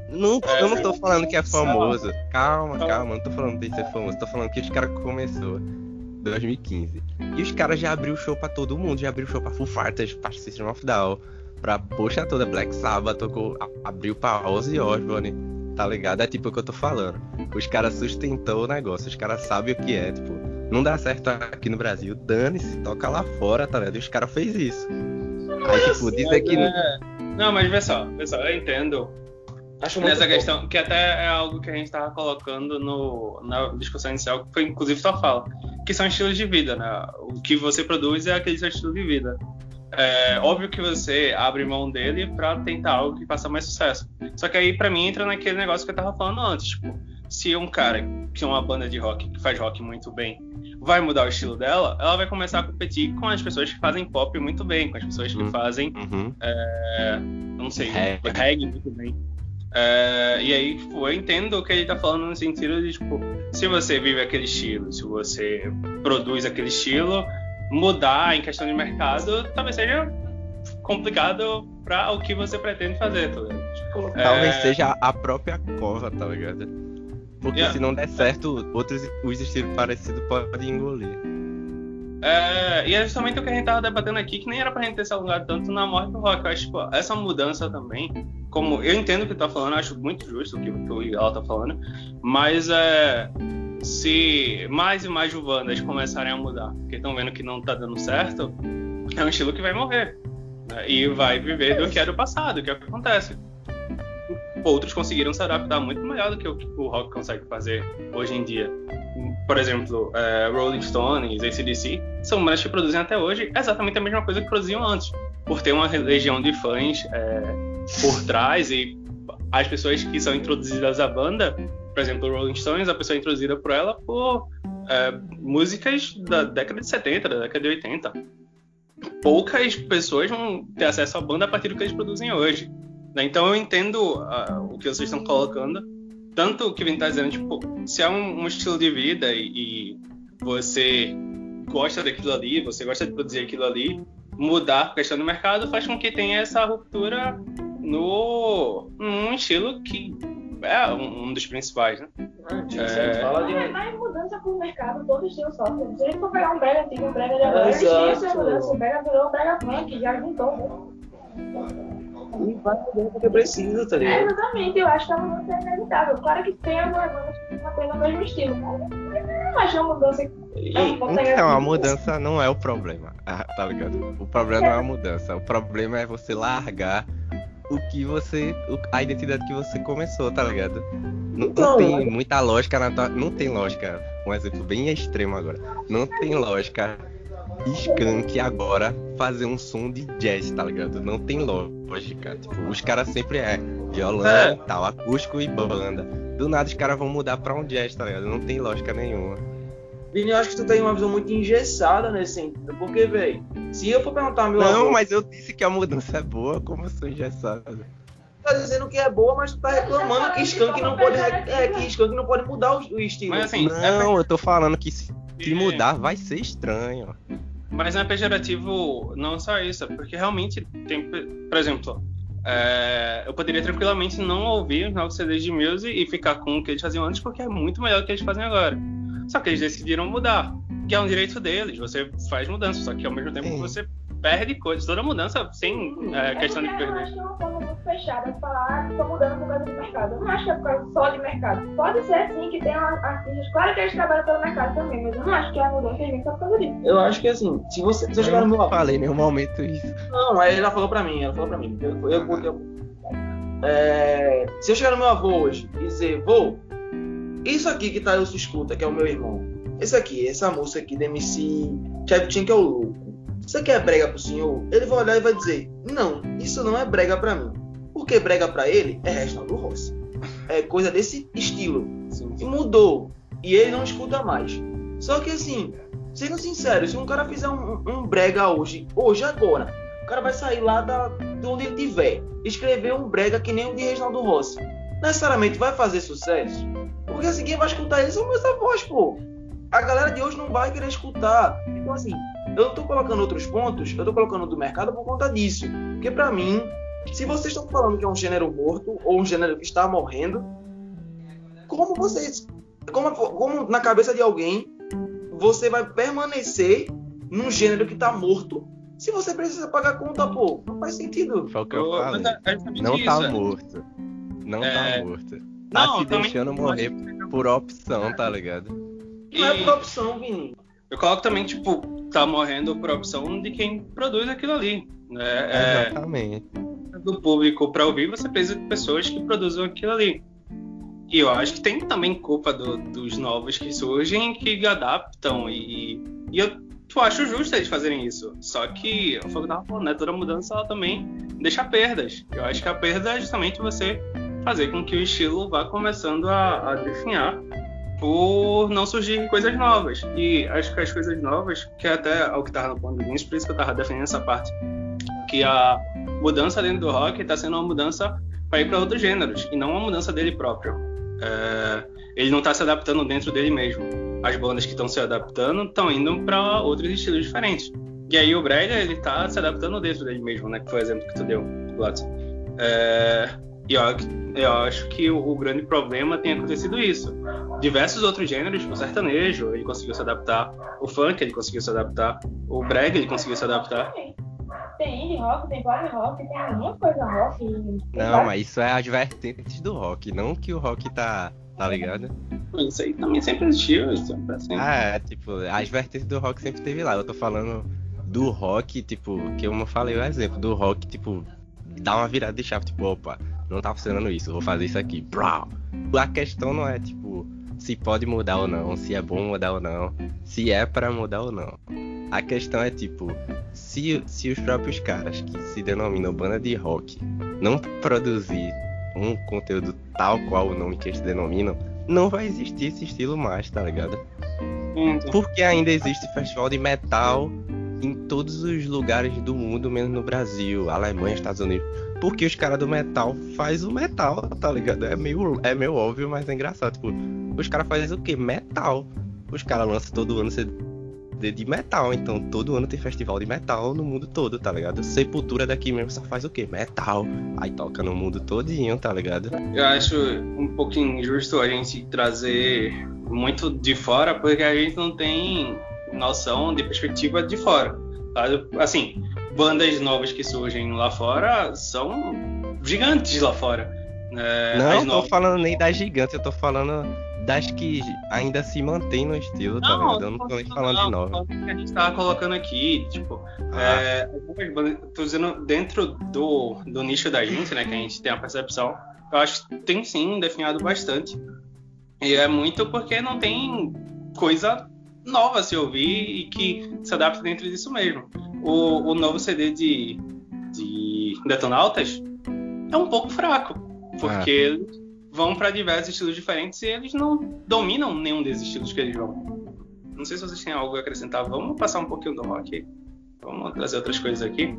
Não, é, eu não tô falando que é famoso. Calma, calma, não tô falando de ser famoso. Tô falando que os caras começou 2015. E os caras já abriu show pra todo mundo. Já abriu show pra Full Fighters, pra System of Down, pra poxa toda Black Sabbath, tocou, abriu pra Ozzy Osbourne, tá ligado? É tipo o que eu tô falando. Os caras sustentou o negócio, os caras sabem o que é, tipo, não dá certo aqui no Brasil, dane-se, toca lá fora, tá ligado? E os caras fez isso. Aí, tipo, dizer que. É... Não, mas vê só, vê só, eu entendo. Acho nessa questão, que até é algo que a gente estava colocando no, na discussão inicial, que foi inclusive sua fala, que são estilos de vida, né? O que você produz é aquele seu estilo de vida. É óbvio que você abre mão dele para tentar algo que faça mais sucesso. Só que aí, para mim, entra naquele negócio que eu tava falando antes, tipo, se um cara que é uma banda de rock, que faz rock muito bem, vai mudar o estilo dela, ela vai começar a competir com as pessoas que fazem pop muito bem, com as pessoas que uhum. fazem, uhum. É, não sei, reggae, reggae muito bem. É, e aí, tipo, eu entendo o que ele tá falando no sentido de, tipo, se você vive aquele estilo, se você produz aquele estilo, mudar em questão de mercado talvez seja complicado para o que você pretende fazer, tá ligado? Tipo, talvez é... seja a própria cova, tá ligado? Porque yeah. se não der certo, outros os estilos parecidos podem engolir. É, e é justamente o que a gente tava debatendo aqui, que nem era pra gente ter se alongado tanto na morte do rock. Eu acho tipo, essa mudança também, como eu entendo o que tá falando, acho muito justo o que, o Igal tá falando, mas é, se mais e mais juvandas começarem a mudar, porque estão vendo que não tá dando certo, é um estilo que vai morrer. Né, e vai viver do que é do passado, que é o que acontece outros conseguiram se adaptar muito melhor do que o que o rock consegue fazer hoje em dia. Por exemplo, é, Rolling Stones, ACDC, são bandas que produzem até hoje exatamente a mesma coisa que produziam antes, por ter uma legião de fãs é, por trás e as pessoas que são introduzidas à banda, por exemplo, Rolling Stones, a pessoa é introduzida por ela por é, músicas da década de 70, da década de 80. Poucas pessoas vão ter acesso à banda a partir do que eles produzem hoje. Né? Então eu entendo uh, o que vocês estão colocando, tanto o que vem está dizendo, tipo, se é um, um estilo de vida e, e, você gosta daquilo ali, você gosta de produzir aquilo ali, mudar a questão do mercado faz com que tenha essa ruptura no num estilo que é um, dos principais, né? Ah, é... Fala de... Mas mudança pro mercado, todo estilo sofre. Se a gente for pegar um brega antigo, um brega de agora, eles tinham essa mudança, o brega virou um brega funk, já juntou. E vai mudando porque precisa, tá ligado? É, exatamente, eu acho que a mudança é inevitável. Claro que tem algumas bandas que mantêm o mesmo estilo, mas não acho uma mudança que. Então, a mudança não é o problema, ah, tá ligado? O problema não é a mudança, o problema é você largar o que você. a identidade que você começou, tá ligado? Não, então, não tem muita lógica na tua. Não tem lógica. Um exemplo bem extremo agora. Não tem lógica Skank agora fazer um som de jazz, tá ligado? Não tem lógica. Tipo, os caras sempre é violão, É. tal, acústico e banda. Do nada os caras vão mudar pra um jazz, tá ligado? Não tem lógica nenhuma. Vini, eu acho que tu tem uma visão muito engessada nesse sentido. Porque, velho, se eu for perguntar ao meu Não, avô, mas eu disse que a mudança é boa, como eu sou engessado. tu tá dizendo que é boa, mas tu tá reclamando que Skank não pode, é, que Skank não pode mudar o, o estilo. Mas assim, Não, eu tô falando que se, se É. mudar vai ser estranho. Mas não é pejorativo não só isso, é porque realmente tem, por exemplo, é, eu poderia tranquilamente não ouvir os novos CDs de Muse e ficar com o que eles faziam antes, porque é muito melhor do que eles fazem agora. Só que eles decidiram mudar, que é um direito deles, você faz mudança, só que ao mesmo tempo Sim. você perde coisas. Toda mudança sem é, questão de porque Eu perder. acho que é uma forma muito fechada de falar, ah, tô mudando por causa do mercado. Eu não acho que é por causa só de mercado. Pode ser sim que tenha artistas, claro que eles trabalham pelo mercado também, mas eu não acho que a mudança vem só por causa disso. Eu acho que assim, se você se eu chegar no Eu meu falei em nenhum momento isso. Não, aí ela falou pra mim, ela falou pra mim. Eu, eu, eu, eu- é, se eu chegar no meu avô hoje e dizer, vô, isso aqui que tá eu se escuta, que é o meu irmão, esse aqui, essa música aqui da MC Chevchenko é o louco. Isso aqui é brega pro senhor? Ele vai olhar e vai dizer, não, isso não é brega pra mim. Porque brega pra ele é Reginaldo Rossi. É coisa desse estilo. E mudou. E ele não escuta mais. Só que assim, sendo sincero, se um cara fizer um, um brega hoje, hoje, agora, o cara vai sair lá da, de onde ele tiver, escrever um brega que nem o de Reginaldo Rossi. Necessariamente vai fazer sucesso? Porque assim, quem vai escutar ele são meus avós, pô. A galera de hoje não vai querer escutar. Então assim, eu tô colocando outros pontos, eu tô colocando do mercado por conta disso. Porque pra mim, se vocês estão falando que é um gênero morto, ou um gênero que está morrendo, como vocês. Como, como na cabeça de alguém você vai permanecer num gênero que tá morto se você precisa pagar conta, pô? Não faz sentido. Foi o que eu falei. Não tá morto. Não É. tá morto. Tá Não, te também- deixando morrer por opção, tá ligado? Não é por opção, Vini. Eu coloco também, tipo, tá morrendo por opção de quem produz aquilo ali. Né? É, Exatamente. do público para ouvir, você precisa de pessoas que produzam aquilo ali. E eu acho que tem também culpa do- dos novos que surgem, que adaptam. E, e eu eu acho justo eles fazerem isso. Só que, eu tava falando, né? Toda mudança ela também deixa perdas. Eu acho que a perda é justamente você fazer com que o estilo vá começando a, a definhar por não surgir coisas novas. E acho que as coisas novas, que é até o que tava no ponto do Vinicius, por isso que eu tava defendendo essa parte, que a mudança dentro do rock está sendo uma mudança para ir para outros gêneros e não uma mudança dele próprio. É, ele não está se adaptando dentro dele mesmo. As bandas que estão se adaptando estão indo para outros estilos diferentes. E aí o Brega ele está se adaptando dentro dele mesmo, né? Que foi o exemplo que tu deu, Gladson. É, e eu, eu acho que o, o grande problema tem acontecido isso. Diversos outros gêneros, o sertanejo, ele conseguiu se adaptar. O funk, ele conseguiu se adaptar. O brega, ele conseguiu se adaptar. Tem, indie rock, tem pop rock, tem muita coisa rock. Não, mas isso é as vertentes do rock, não que o rock tá. Tá ligado? Isso aí também sempre existiu, isso sempre assim. Ah, é, tipo, as vertentes do rock sempre teve lá. Eu tô falando do rock, tipo, que eu não falei o exemplo, do rock, tipo, dá uma virada de chave, tipo, opa, não tá funcionando isso, vou fazer isso aqui. A questão não é, tipo, se pode mudar ou não, se é bom mudar ou não, se é pra mudar ou não. A questão é, tipo, se, se os próprios caras que se denominam banda de rock não produzir um conteúdo tal qual o nome que eles denominam, não vai existir esse estilo mais, tá ligado? Porque ainda existe festival de metal em todos os lugares do mundo, menos no Brasil, Alemanha, Estados Unidos. Porque os caras do metal faz o metal, tá ligado? É meio, é meio óbvio, mas é engraçado. Tipo, os caras fazem o quê? Metal. Os caras lançam todo ano CD de metal, então todo ano tem festival de metal no mundo todo, tá ligado? Sepultura daqui mesmo só faz o quê? Metal. Aí toca no mundo todinho, tá ligado? eu acho um pouquinho injusto a gente trazer muito de fora, porque a gente não tem noção de perspectiva de fora. sabe? Assim, bandas novas que surgem lá fora são gigantes lá fora. É, Não, eu tô novas- falando nem das gigantes, eu tô falando das que ainda se mantêm no estilo, tá ligado? Eu não tô nem falando de nova. falando que a gente tava colocando aqui, tipo, Ah, é, tô dizendo dentro do, do nicho da gente, né, que a gente tem a percepção, eu acho que tem sim definhado bastante. E é muito porque não tem coisa nova a se ouvir e que se adapta dentro disso mesmo. O, o novo CD de, de Detonautas é um pouco fraco, porque Ah. eles vão para diversos estilos diferentes e eles não dominam nenhum desses estilos que eles vão. Não sei se vocês têm algo a acrescentar. Vamos passar um pouquinho do rock. Vamos trazer outras coisas aqui.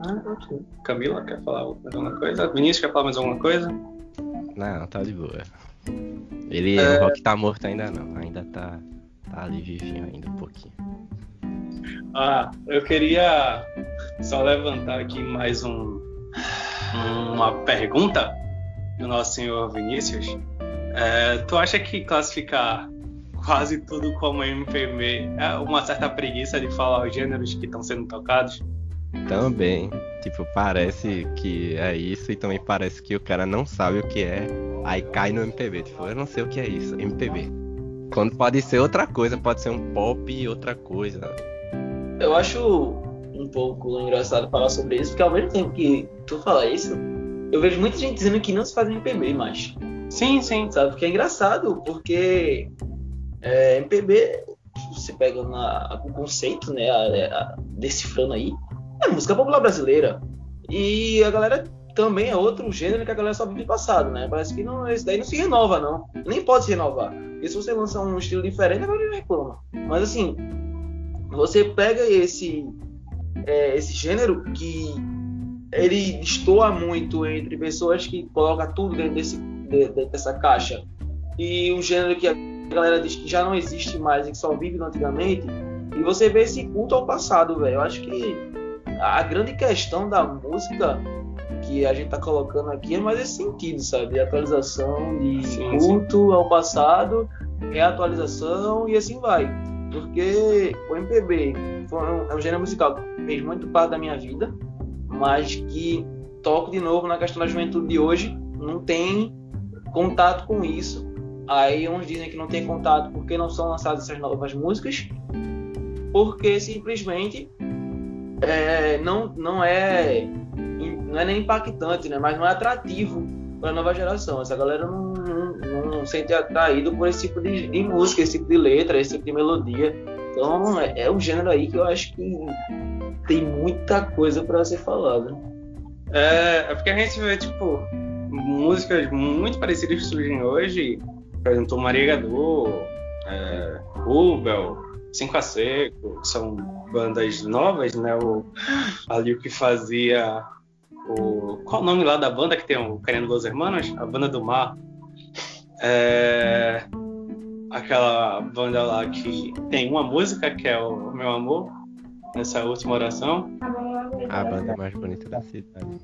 Ah, ok. Camila, quer falar mais alguma coisa? Vinícius, quer falar mais alguma coisa? Não, tá de boa. Ele, É. o Rock tá morto ainda não, ainda tá, tá ali vivinho ainda um pouquinho. Ah, eu queria só levantar aqui mais um, uma pergunta do nosso senhor Vinícius. É, tu acha que classificar quase tudo como MPB é uma certa preguiça de falar os gêneros que estão sendo tocados? Também, tipo, parece que é isso e também parece que o cara não sabe o que é, aí cai no MPB. Tipo, eu não sei o que é isso, MPB. Quando pode ser outra coisa, pode ser um pop e outra coisa. Eu acho um pouco engraçado falar sobre isso, porque ao mesmo tempo que tu fala isso, eu vejo muita gente dizendo que não se faz MPB mais. Sim, sim. Sabe? Porque é engraçado, porque é, MPB, você pega na, o conceito, né, a- a- decifrando aí, é música popular brasileira. E a galera também é outro gênero que a galera só vive passado, né? Parece que não, esse daí não se renova, não. Nem pode se renovar. Porque se você lança um estilo diferente, a galera reclama. Mas assim, você pega esse, é, esse gênero que ele destoa muito entre pessoas que colocam tudo dentro desse, de- de- dessa caixa e um gênero que a galera diz que já não existe mais e que só vive antigamente e você vê esse culto ao passado, velho. Eu acho que a grande questão da música que a gente tá colocando aqui é mais esse sentido, sabe? De atualização, de Sim, culto ao passado, reatualização e assim vai. Porque o MPB um, é um gênero musical que fez muito parte da minha vida, mas que toco de novo na questão da juventude de hoje, não tem contato com isso. Aí uns dizem que não tem contato porque não são lançadas essas novas músicas, porque simplesmente é, não, não é não é nem impactante, né? Mas não é atrativo para a nova geração. Essa galera não, não, não se sente atraído por esse tipo de, de música, esse tipo de letra, esse tipo de melodia. Então é, é um gênero aí que eu acho que tem muita coisa para ser falada. É, é porque a gente vê, tipo, músicas muito parecidas que surgem hoje. Por exemplo, Maria Gadu, é, Rubel, Cinco a Seco, são bandas novas, né? O, ali o que fazia o. Qual o nome lá da banda que tem o Querendo Los Hermanos? A banda do mar. É, aquela banda lá que tem uma música que é o Meu Amor, nessa última oração. A banda mais bonita da cidade.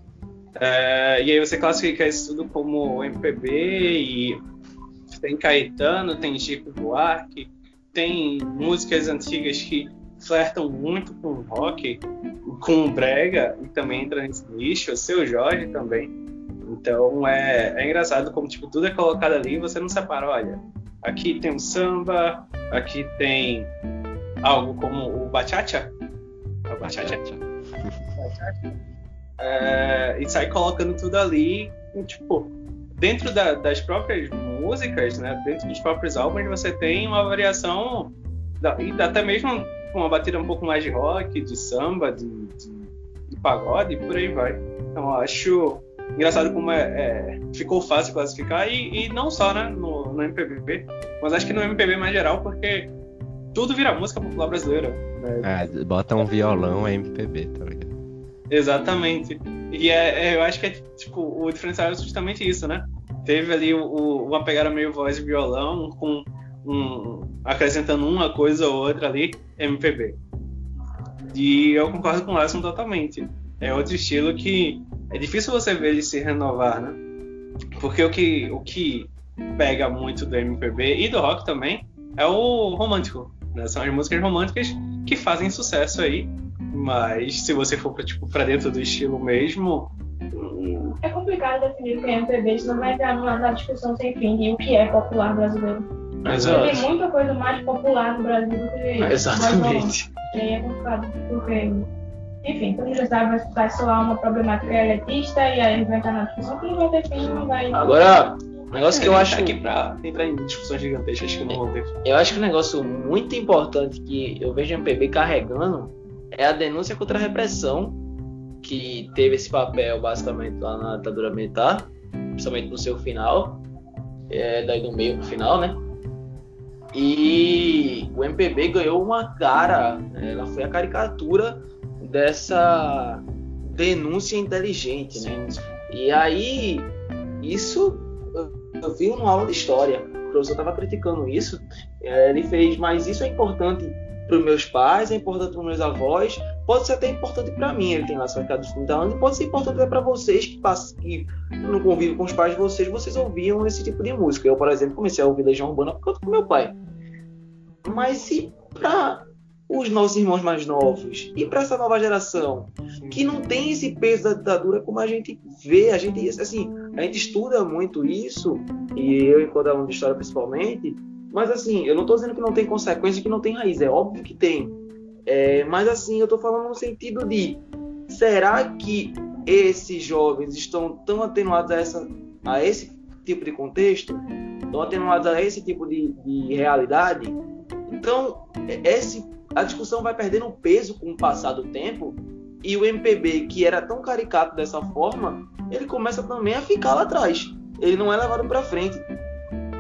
É, e aí você classifica isso tudo como MPB e tem Caetano, tem Chico Buarque, tem músicas antigas que flertam muito com o rock, com o brega e também entra nesse nicho, o seu Jorge também. Então é, é engraçado como tipo, tudo é colocado ali e você não separa, olha, aqui tem o samba, aqui tem algo como o bachata, a bachata. É, e sai colocando tudo ali, e, tipo, dentro da- das próprias músicas, né, dentro dos próprios álbuns, você tem uma variação, da- e até mesmo uma batida um pouco mais de rock, de samba, de, de- de pagode, e por aí vai. Então, eu acho engraçado como é, é, ficou fácil classificar, e, e não só né, no, no MPB, mas acho que no MPB mais geral, porque tudo vira música popular brasileira. né? Ah, bota um violão é MPB, tá ligado? Exatamente. E é, é- eu acho que é, tipo, o diferencial é justamente isso, né? Teve ali o, o- uma pegada meio voz e violão, com um, acrescentando uma coisa ou outra ali, MPB. E eu concordo com o Lesson totalmente. É outro estilo que é difícil você ver ele se renovar, né? Porque o que, o que pega muito do MPB e do rock também é o romântico. Né? São as músicas românticas que fazem sucesso aí. Mas se você for pra, tipo, pra dentro do estilo mesmo. É complicado definir o que é MPB, senão vai entrar numa discussão sem fim de o que é popular brasileiro. Exato. Tem muita coisa mais popular no Brasil do que Exatamente. E aí é complicado, porque, enfim, todo mundo já sabe, vai, vai soar uma problemática elitista e aí vai entrar na discussão que não vai ter fim, não vai. Agora, negócio que eu A acho aqui pra entrar em discussões gigantescas que não vão ter. Eu acho que um negócio muito importante que eu vejo o MPB carregando é a denúncia contra a repressão, que teve esse papel basicamente lá na ditadura militar, principalmente no seu final, é, daí do meio pro final, né? E o MPB ganhou uma cara, ela foi a caricatura dessa denúncia inteligente, né? E aí, isso eu- vi numa aula de história. O professor estava criticando isso. é, Ele fez, mas isso é importante para os meus pais, é importante para os meus avós, pode ser até importante para mim. Ele tem lá casa dos 30 anos, e pode ser importante até para vocês que, passam, que no convívio com os pais de vocês, vocês ouviam esse tipo de música. Eu, por exemplo, comecei a ouvir Legião Urbana por conta do meu pai. Mas se para os nossos irmãos mais novos e para essa nova geração que não tem esse peso da ditadura como a gente vê, a gente assim, a gente estuda muito isso e eu enquanto aluno de história principalmente, mas assim, eu não estou dizendo que não tem consequência, que não tem raiz, é óbvio que tem. É, mas assim, eu estou falando no sentido de será que esses jovens estão tão atenuados a, essa, a esse tipo de contexto? Estão atenuados a esse tipo de, de realidade? Então, esse, a discussão vai perdendo peso com o passar do tempo e o MPB, que era tão caricato dessa forma, ele começa também a ficar lá atrás. Ele não é levado para frente,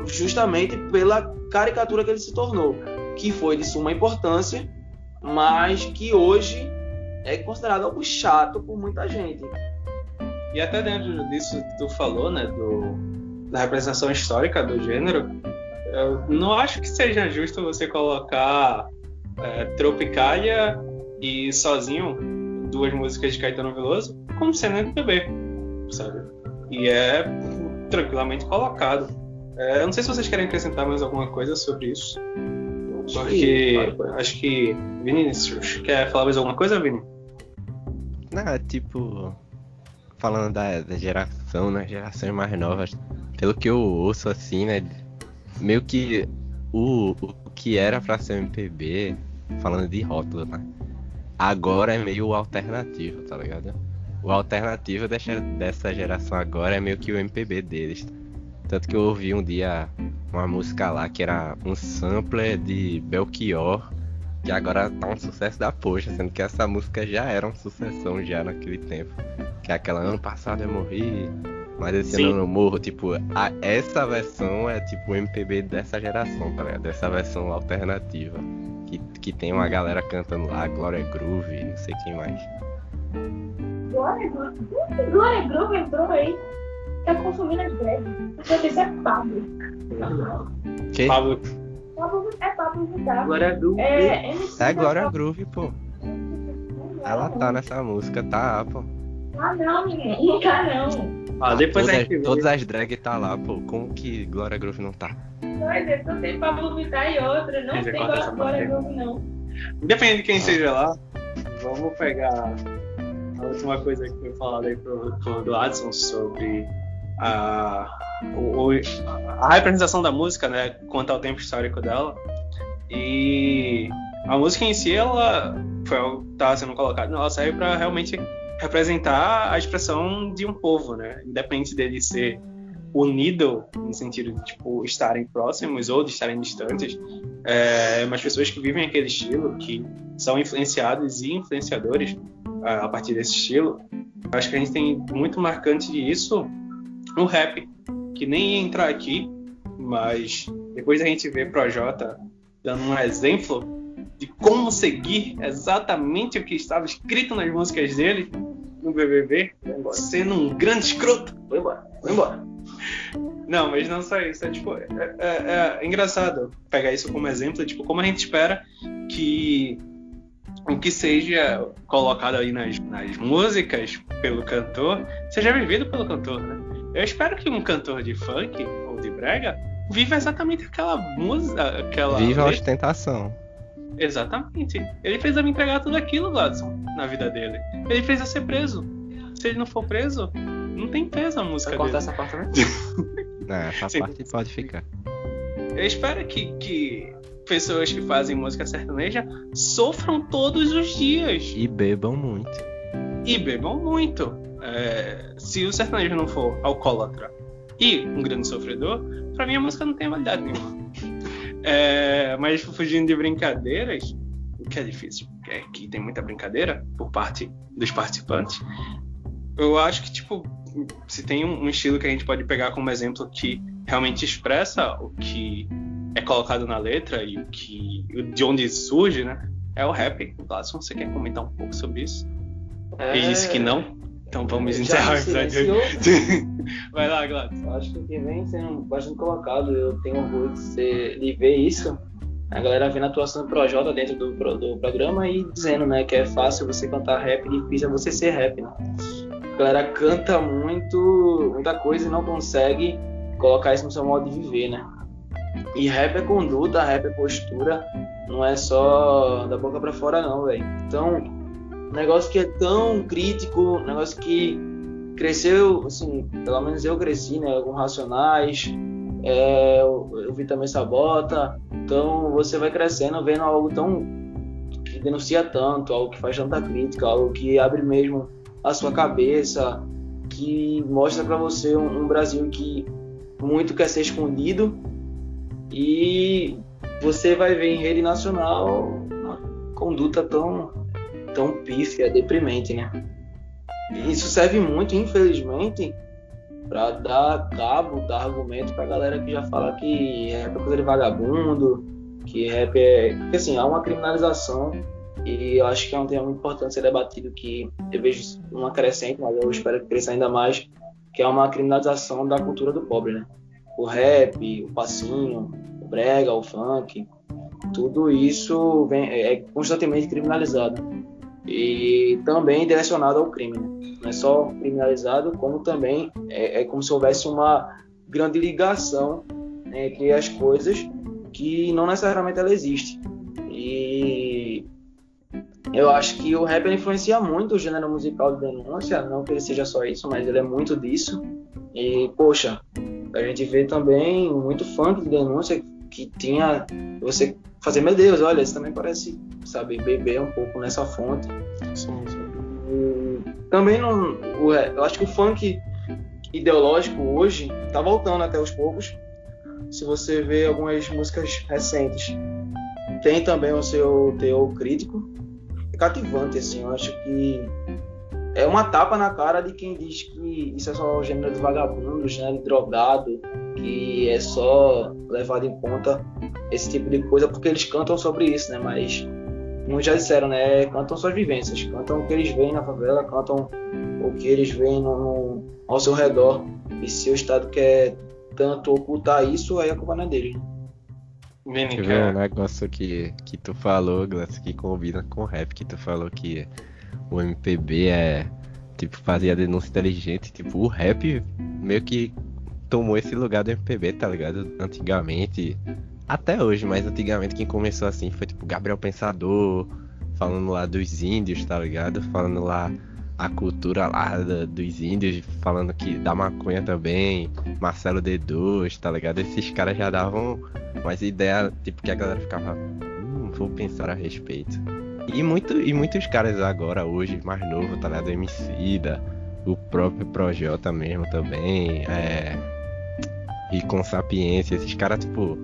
justamente pela caricatura que ele se tornou, que foi de suma importância, mas que hoje é considerado algo chato por muita gente. E até dentro disso que tu falou, né, do, da representação histórica do gênero, eu não acho que seja justo você colocar é, Tropicália e Sozinho, duas músicas de Caetano Veloso, como sendo MPB, sabe? E é tranquilamente colocado. É, eu não sei se vocês querem acrescentar mais alguma coisa sobre isso. Porque acho que Vinícius quer falar mais alguma coisa, Vini? Não, tipo, falando da, da geração, né? Gerações mais novas, pelo que eu ouço assim, né? Meio que o, o que era pra ser MPB, falando de rótulo, né? Agora é meio alternativo, tá ligado? O alternativo dessa, dessa geração agora é meio que o MPB deles. Tanto que eu ouvi um dia uma música lá que era um sampler de Belchior, que agora tá um sucesso da poxa, sendo que essa música já era uma sucessão já naquele tempo. Que é aquela ano passado eu morri, mas esse Sim. ano eu morro. Tipo, a- essa versão é tipo o MPB dessa geração, tá ligado? Dessa versão alternativa. Que, que tem uma galera cantando lá, Glória Groove, não sei quem mais. Glória Groove. Glória Groove entrou aí? Tá consumindo as greves. Eu disse é Pablo. Que? Pablo, Pablo é Pablo Vittar. Glória do É, MC É Glória Groove, pô. Ela tá nessa música, tá, pô. Ah, não, menino. Não tá, não. ah, depois a todas, gente vê. todas as drag tá lá, pô. Como que Glória Groove não tá? Mas é, só tem Pablo Vittar e outra. Não tem Glória aí. Groove, não. Independente de quem seja lá, vamos pegar a última coisa que foi falada aí pro, pro do Adson sobre a, o- o- a representação da música, né, quanto ao tempo histórico dela. E a música em si, ela foi algo que estava sendo colocado, ela serve para realmente representar a expressão de um povo, né, independente dele ser unido no sentido de tipo estarem próximos ou de estarem distantes, é, mas pessoas que vivem aquele estilo, que são influenciados e influenciadores ah, a partir desse estilo. Acho que a gente tem muito marcante disso no rap, que nem ia entrar aqui, mas depois a gente vê Projota dando um exemplo de como seguir exatamente o que estava escrito nas músicas dele no BBB, sendo um grande escroto. Foi embora, foi embora. Não, mas não só isso. É, tipo, é, é- é engraçado pegar isso como exemplo, tipo, como a gente espera que o que seja colocado aí nas, nas músicas pelo cantor seja vivido pelo cantor, né? Eu espero que um cantor de funk ou de brega viva exatamente aquela música, aquela Viva a ostentação. Exatamente. Ele fez eu me entregar tudo aquilo, Gladson, na vida dele. Ele fez eu ser preso. Se ele não for preso, não tem peso a música Vai cortar dele. essa parte, né? Não, essa Sim. parte pode ficar. Eu espero que, que pessoas que fazem música sertaneja sofram todos os dias E bebam muito. e bebam muito. É, se o sertanejo não for alcoólatra e um grande sofredor, pra mim a música não tem validade nenhuma. É, mas fugindo de brincadeiras, o que é difícil, é que tem muita brincadeira por parte dos participantes, eu acho que, tipo, se tem um, estilo que a gente pode pegar como exemplo que realmente expressa o que é colocado na letra e o que de onde surge, né? É o rap. Gladson, você quer comentar um pouco sobre isso? É... Ele disse que não. Então vamos Já encerrar o episódio. Vai lá, Gladson. Acho que o que vem sendo bastante colocado, eu tenho orgulho de, ser, de ver isso. A galera vendo a atuação do Projota dentro do, do programa e dizendo, né, que é fácil você cantar rap, difícil é você ser rap, né? A galera canta muito, muita coisa e não consegue colocar isso no seu modo de viver, né? E rap é conduta, rap é postura, não é só da boca pra fora não, velho. Então, um negócio que é tão crítico, um negócio que cresceu, assim, pelo menos eu cresci, né, com Racionais, é, eu, eu vi também Sabota, então você vai crescendo vendo algo tão que denuncia tanto, algo que faz tanta crítica, algo que abre mesmo a sua cabeça, que mostra pra você um, um Brasil que muito quer ser escondido e você vai ver em rede nacional uma conduta tão tão pífia, deprimente, né? E Isso serve muito, infelizmente, para dar cabo, dar argumento pra galera que já fala que rap é coisa de vagabundo, que rap é. Porque assim, há uma criminalização e eu acho que é um tema muito importante ser debatido que eu vejo uma crescente, mas eu espero que cresça ainda mais, que é uma criminalização da cultura do pobre, né? O rap, o passinho, o brega, o funk, tudo isso vem, é constantemente criminalizado e também direcionado ao crime. Né? Não é só criminalizado, como também é, é como se houvesse uma grande ligação entre as coisas que não necessariamente ela existe. E eu acho que o rap influencia muito o gênero musical de denúncia, não que ele seja só isso, mas ele é muito disso. E, poxa, a gente vê também muito funk de denúncia que tinha você fazer, meu Deus, olha, isso também parece, sabe, beber um pouco nessa fonte. E também não, o- eu acho que o funk ideológico hoje tá voltando até aos poucos. Se você vê algumas músicas recentes, tem também o seu teor crítico. É cativante, assim, eu acho que é uma tapa na cara de quem diz que isso é só o gênero de vagabundo, gênero de drogado, que é só levado em conta esse tipo de coisa porque eles cantam sobre isso, né? Mas muitos já disseram, né? Cantam suas vivências, cantam o que eles veem na favela, cantam o que eles veem no, no- ao seu redor. E se o Estado quer tanto ocultar isso, aí a culpa não é deles. né? Vini, Quer ver um negócio que, que tu falou, Glass, que combina com o rap, que tu falou que o MPB é, tipo, fazia denúncia inteligente, tipo, o rap meio que tomou esse lugar do MPB, tá ligado? Antigamente, até hoje, mas antigamente quem começou assim foi, tipo, Gabriel Pensador, falando lá dos índios, tá ligado? Falando lá a cultura lá dos índios, falando que da maconha também, Marcelo D2, tá ligado? Esses caras já davam umas ideias, tipo, que a galera ficava, hum, vou pensar a respeito. E, muito, e muitos caras agora, hoje, mais novo, tá ligado? Emicida, o próprio Projota mesmo também, é... E com Sapiência, esses caras, tipo,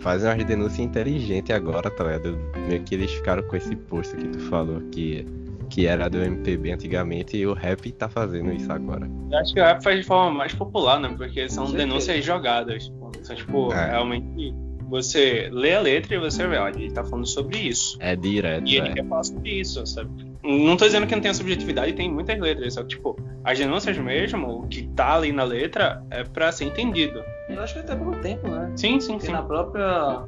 fazem umas denúncias inteligentes agora, tá ligado? Meio que eles ficaram com esse posto que tu falou, que, que era do MPB antigamente, e o rap tá fazendo isso agora. Eu acho que o rap faz de forma mais popular, né? Porque são denúncias jogadas. São, tipo, É. realmente. Você lê a letra e você vê, olha, ele tá falando sobre isso. É direto, E ele é. quer falar sobre isso, sabe? Não tô dizendo que não tem subjetividade, tem muitas letras, só que, tipo, as denúncias mesmo, o que tá ali na letra é pra ser entendido. Eu acho que até pelo tempo, né? Sim, sim, Porque sim. na própria.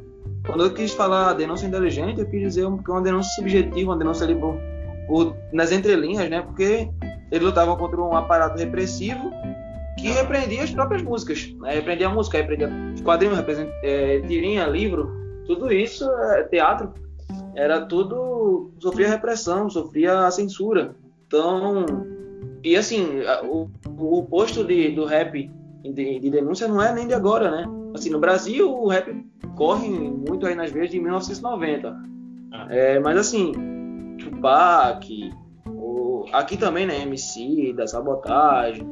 Quando eu quis falar denúncia inteligente, eu quis dizer um- que é uma denúncia subjetiva, uma denúncia ali por, por- nas entrelinhas, né? Porque eles lutavam contra um aparato repressivo que repreendia as próprias músicas. Né? Repreendia a música, repreendia quadrinhos, represen- é, tirinha, livro, tudo isso, é, teatro, era tudo. sofria repressão, sofria censura. Então. E assim, o, o posto de, do rap de, de denúncia não é nem de agora, né? Assim, no Brasil o rap corre muito aí nas veias de 1990. Ah. É, mas assim, Tupac, o, aqui também, né? MC, da Sabotagem,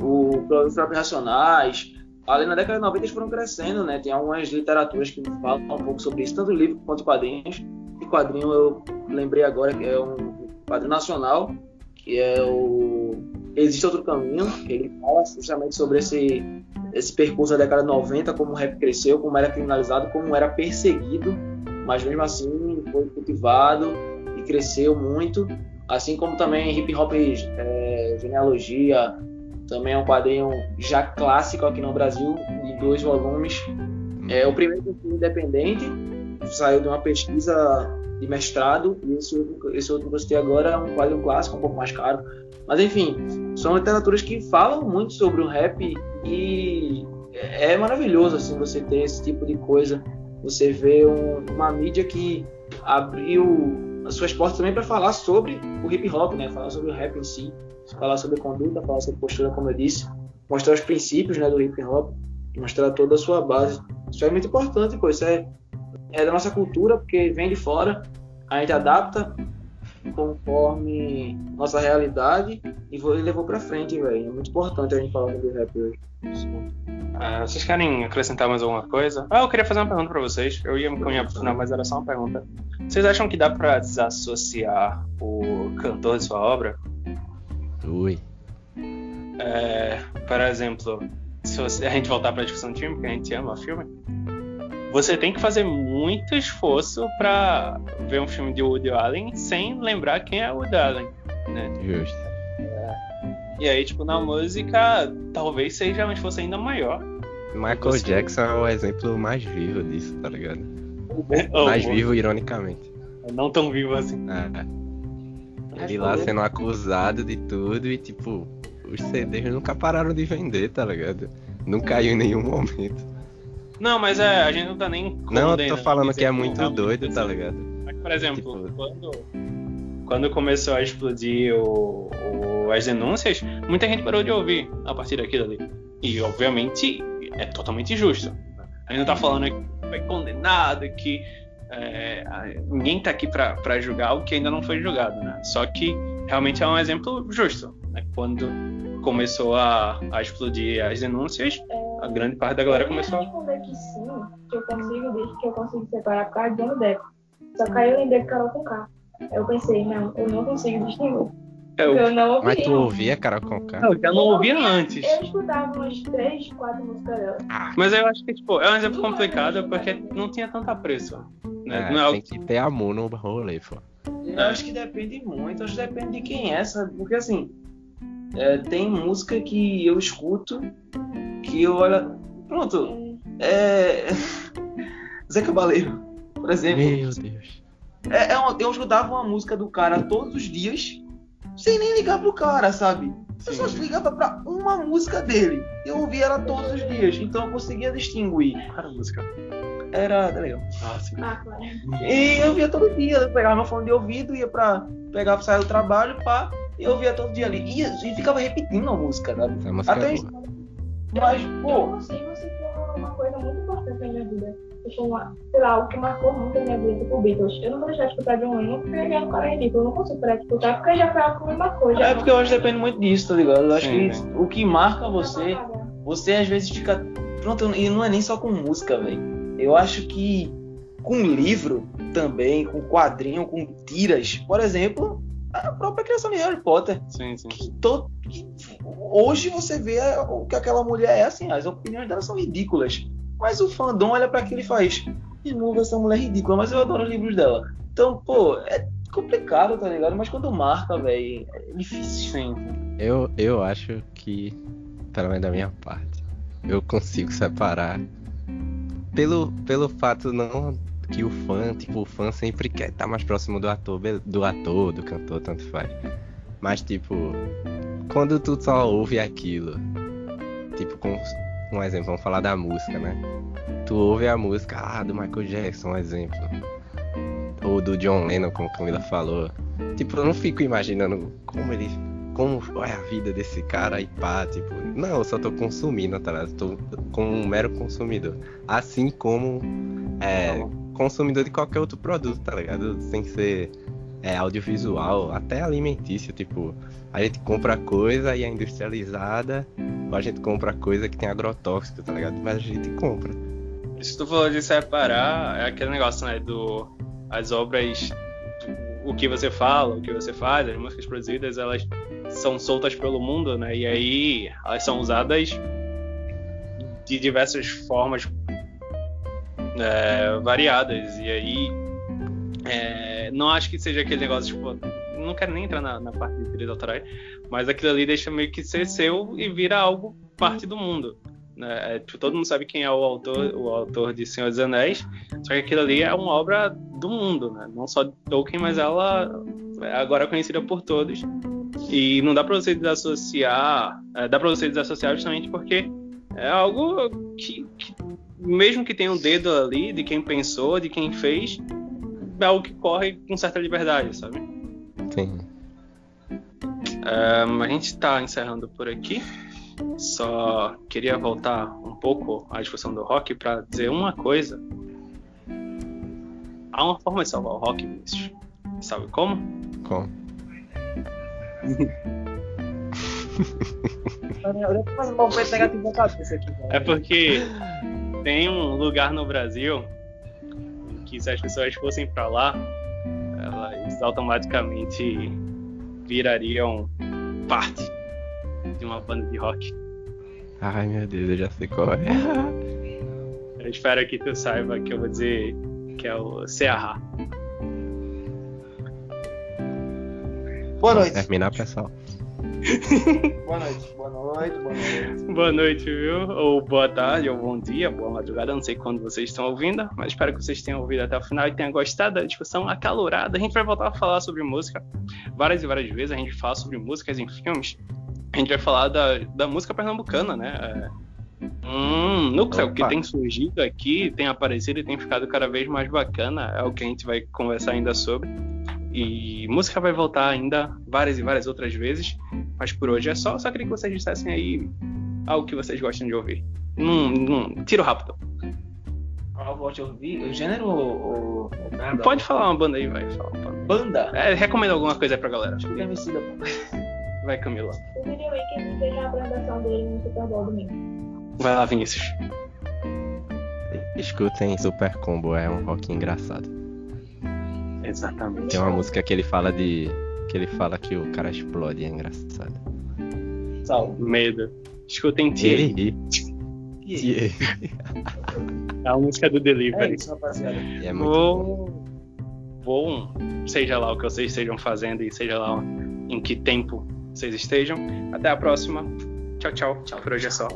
o os Racionais. Ali na década de 90 eles foram crescendo, né? Tem algumas literaturas que falam um pouco sobre isso, tanto livro quanto quadrinhos. E quadrinho eu lembrei agora que é um quadrinho nacional, que é o Existe Outro Caminho, que ele fala justamente sobre esse, esse percurso da década de 90, como o rap cresceu, como era criminalizado, como era perseguido, mas mesmo assim foi cultivado e cresceu muito. Assim como também Hip Hop é, Genealogia, também é um quadrinho já clássico aqui no Brasil, de dois volumes. É o primeiro filme independente, saiu de uma pesquisa de mestrado, e esse outro, esse outro que eu citei agora é um quadro clássico, um pouco mais caro. Mas enfim, são literaturas que falam muito sobre o rap e é maravilhoso assim você ter esse tipo de coisa. Você vê um, uma mídia que abriu as suas portas também para falar sobre o hip hop, né? Falar sobre o rap em si, falar sobre conduta, falar sobre postura, como eu disse, mostrar os princípios, né, do hip hop, mostrar toda a sua base. Isso é muito importante, pô. Isso é, é da nossa cultura, porque vem de fora, a gente adapta conforme nossa realidade e levou para frente, velho. É muito importante a gente falar sobre rap hoje. Uh, vocês querem acrescentar mais alguma coisa? Ah, eu queria fazer uma pergunta para vocês. Eu ia me caminhar pro final, mas era só uma pergunta. Vocês acham que dá para desassociar o cantor de sua obra? Ui. É, por exemplo, se você, a gente voltar para a discussão de filme, que a gente ama o filme, você tem que fazer muito esforço para ver um filme de Woody Allen sem lembrar quem é Woody Allen, né? Justo. É. E aí, tipo, na música, talvez seja um esforço ainda maior. Michael você... Jackson é o exemplo mais vivo disso, tá ligado? Oh, mais vivo, ironicamente. Não tão vivo assim. É. Ele lá sendo acusado de tudo e, tipo, os CDs nunca pararam de vender, tá ligado? Não caiu em nenhum momento. Não, mas é, a gente não tá nem. Não, eu tô falando que é muito doido, tá ligado? Por exemplo, tipo... quando, quando começou a explodir o, o, as denúncias, muita gente parou de ouvir a partir daquilo ali. E, obviamente, é totalmente justo. A gente não tá falando que foi condenado, que é, ninguém tá aqui para julgar o que ainda não foi julgado, né? Só que realmente é um exemplo justo. Né? Quando começou a, a explodir as denúncias, a grande parte da galera começou a. responder que sim, que eu consigo, desde que eu consigo separar por causa de Johnny. Só que aí eu lembrei de Carol com K. Eu pensei, não, eu não consigo distinguir. Eu, eu não ouvi. Mas tu ouvia Carol com K? Não, eu já não ouvia antes. Eu escutava umas 3, 4 músicas dela. Mas eu acho que, tipo, é um exemplo complicado porque não tinha tanta preço. Né? É, não é tem que ter amor no rolê, pô. Eu acho que depende muito, acho que depende de quem é, sabe? Porque assim, é, tem música que eu escuto que eu olho. Pronto. É. Zé Cabaleiro, por exemplo. Meu Deus. É, é uma, eu escutava uma música do cara todos os dias, sem nem ligar pro cara, sabe? Eu só ligava pra uma música dele. Eu ouvia ela todos os dias, então eu conseguia distinguir. Qual era a música? Era. Legal. Ah, sim. Ah, claro. E eu via todo dia, eu pegava meu fone de ouvido, ia pra pegar pra sair do trabalho, pá, e eu via todo dia ali. E, e ficava repetindo a música, sabe? Essa música Até é boa. Mas, Eu pô, consigo citar uma coisa muito importante na minha vida. Tipo, uma, sei lá, o que marcou muito a minha vida, tipo Beatles. Eu não vou deixar de escutar de um Lennon porque ele é um cara ridículo. Eu não consigo parar de escutar porque já foi algo que me marcou. Já é porque eu acho que depende muito disso, tá ligado? Eu acho Sim, que sim. o que marca você, você às vezes fica. Pronto, e não é nem só com música, velho. Eu acho que com livro também, com quadrinho, com tiras, por exemplo, a própria criação de Harry Potter. Sim, sim. Que todo, que hoje você vê o que aquela mulher é assim, as opiniões dela são ridículas. Mas o fandom olha pra aquilo e faz. Remova essa mulher ridícula, mas eu adoro os livros dela. Então, pô, é complicado, tá ligado? Mas quando marca, velho, é difícil. Sim. Eu, eu acho que, pelo menos da minha parte, eu consigo separar. Pelo, pelo fato não que o fã, tipo, o fã sempre quer estar mais próximo do ator, do ator, do cantor, tanto faz. Mas tipo, quando tu só ouve aquilo, tipo, com um exemplo, vamos falar da música, né? Tu ouve a música, ah, do Michael Jackson, um exemplo. Ou do John Lennon, como Camila falou. Tipo, eu não fico imaginando como ele. Como é a vida desse cara e pá, tipo. Não, eu só tô consumindo, tá ligado? Tô como um mero consumidor. Assim como é, consumidor de qualquer outro produto, tá ligado? Sem ser é, audiovisual, até alimentício, tipo, a gente compra coisa e é industrializada, ou a gente compra coisa que tem agrotóxico, tá ligado? Mas a gente compra. Isso que tu falou de separar é aquele negócio, né, do as obras o que você fala, o que você faz, as músicas produzidas, elas são soltas pelo mundo, né? E aí elas são usadas de diversas formas é, variadas. E aí é, não acho que seja aquele negócio, tipo, não quero nem entrar na, na parte de direitos autorais, mas aquilo ali deixa meio que ser seu e vira algo parte do mundo. Né? É, tipo, todo mundo sabe quem é o autor, o autor de Senhor dos Anéis, só que aquilo ali é uma obra do mundo, né? não só de Tolkien, mas ela é agora conhecida por todos. E não dá para você desassociar, é, dá para você desassociar justamente porque é algo que, que, mesmo que tenha um dedo ali de quem pensou, de quem fez, é algo que corre com certa liberdade, sabe? Sim. Um, a gente está encerrando por aqui. Só queria voltar um pouco à discussão do rock para dizer uma coisa. Há uma forma de salvar o rock, Vinícius. Sabe como? Como? é porque tem um lugar no Brasil que se as pessoas fossem para lá, elas automaticamente virariam parte de uma banda de rock. Ai meu Deus, eu já sei qual é. Eu espero que tu saiba que eu vou dizer que é o Ceará. Boa noite. Terminar, pessoal. Boa noite, boa noite, boa noite. Boa noite, viu? Ou boa tarde, ou bom dia, boa madrugada, não sei quando vocês estão ouvindo, mas espero que vocês tenham ouvido até o final e tenham gostado da discussão acalorada. A gente vai voltar a falar sobre música várias e várias vezes, a gente fala sobre músicas em filmes, a gente vai falar da, da música pernambucana, né? É um núcleo Opa. que tem surgido aqui, tem aparecido e tem ficado cada vez mais bacana. É o que a gente vai conversar ainda sobre. E música vai voltar ainda várias e várias outras vezes. Mas por hoje é só. Só queria que vocês dissessem aí algo que vocês gostam de ouvir. Num, num tiro rápido. Gosto de ouvir? O gênero ou, Pode falar uma banda aí, vai. Fala banda? É, recomenda alguma coisa aí pra galera. Acho que o Vai, Camila. Que veja a apresentação dele no Super Bowl domingo. Vai lá, Vinícius. Escutem Super Combo, é um rock engraçado. Exatamente. Tem uma música que ele fala de. que ele fala que o cara explode, é engraçado. Sal. Medo. Escutem Thierry. Thierry. É a música do Delivery. É isso, rapaziada. É muito bom. Bom, seja lá o que vocês estejam fazendo e seja lá em que tempo vocês estejam. Até a próxima. Tchau, tchau. Tchau. Por hoje é só.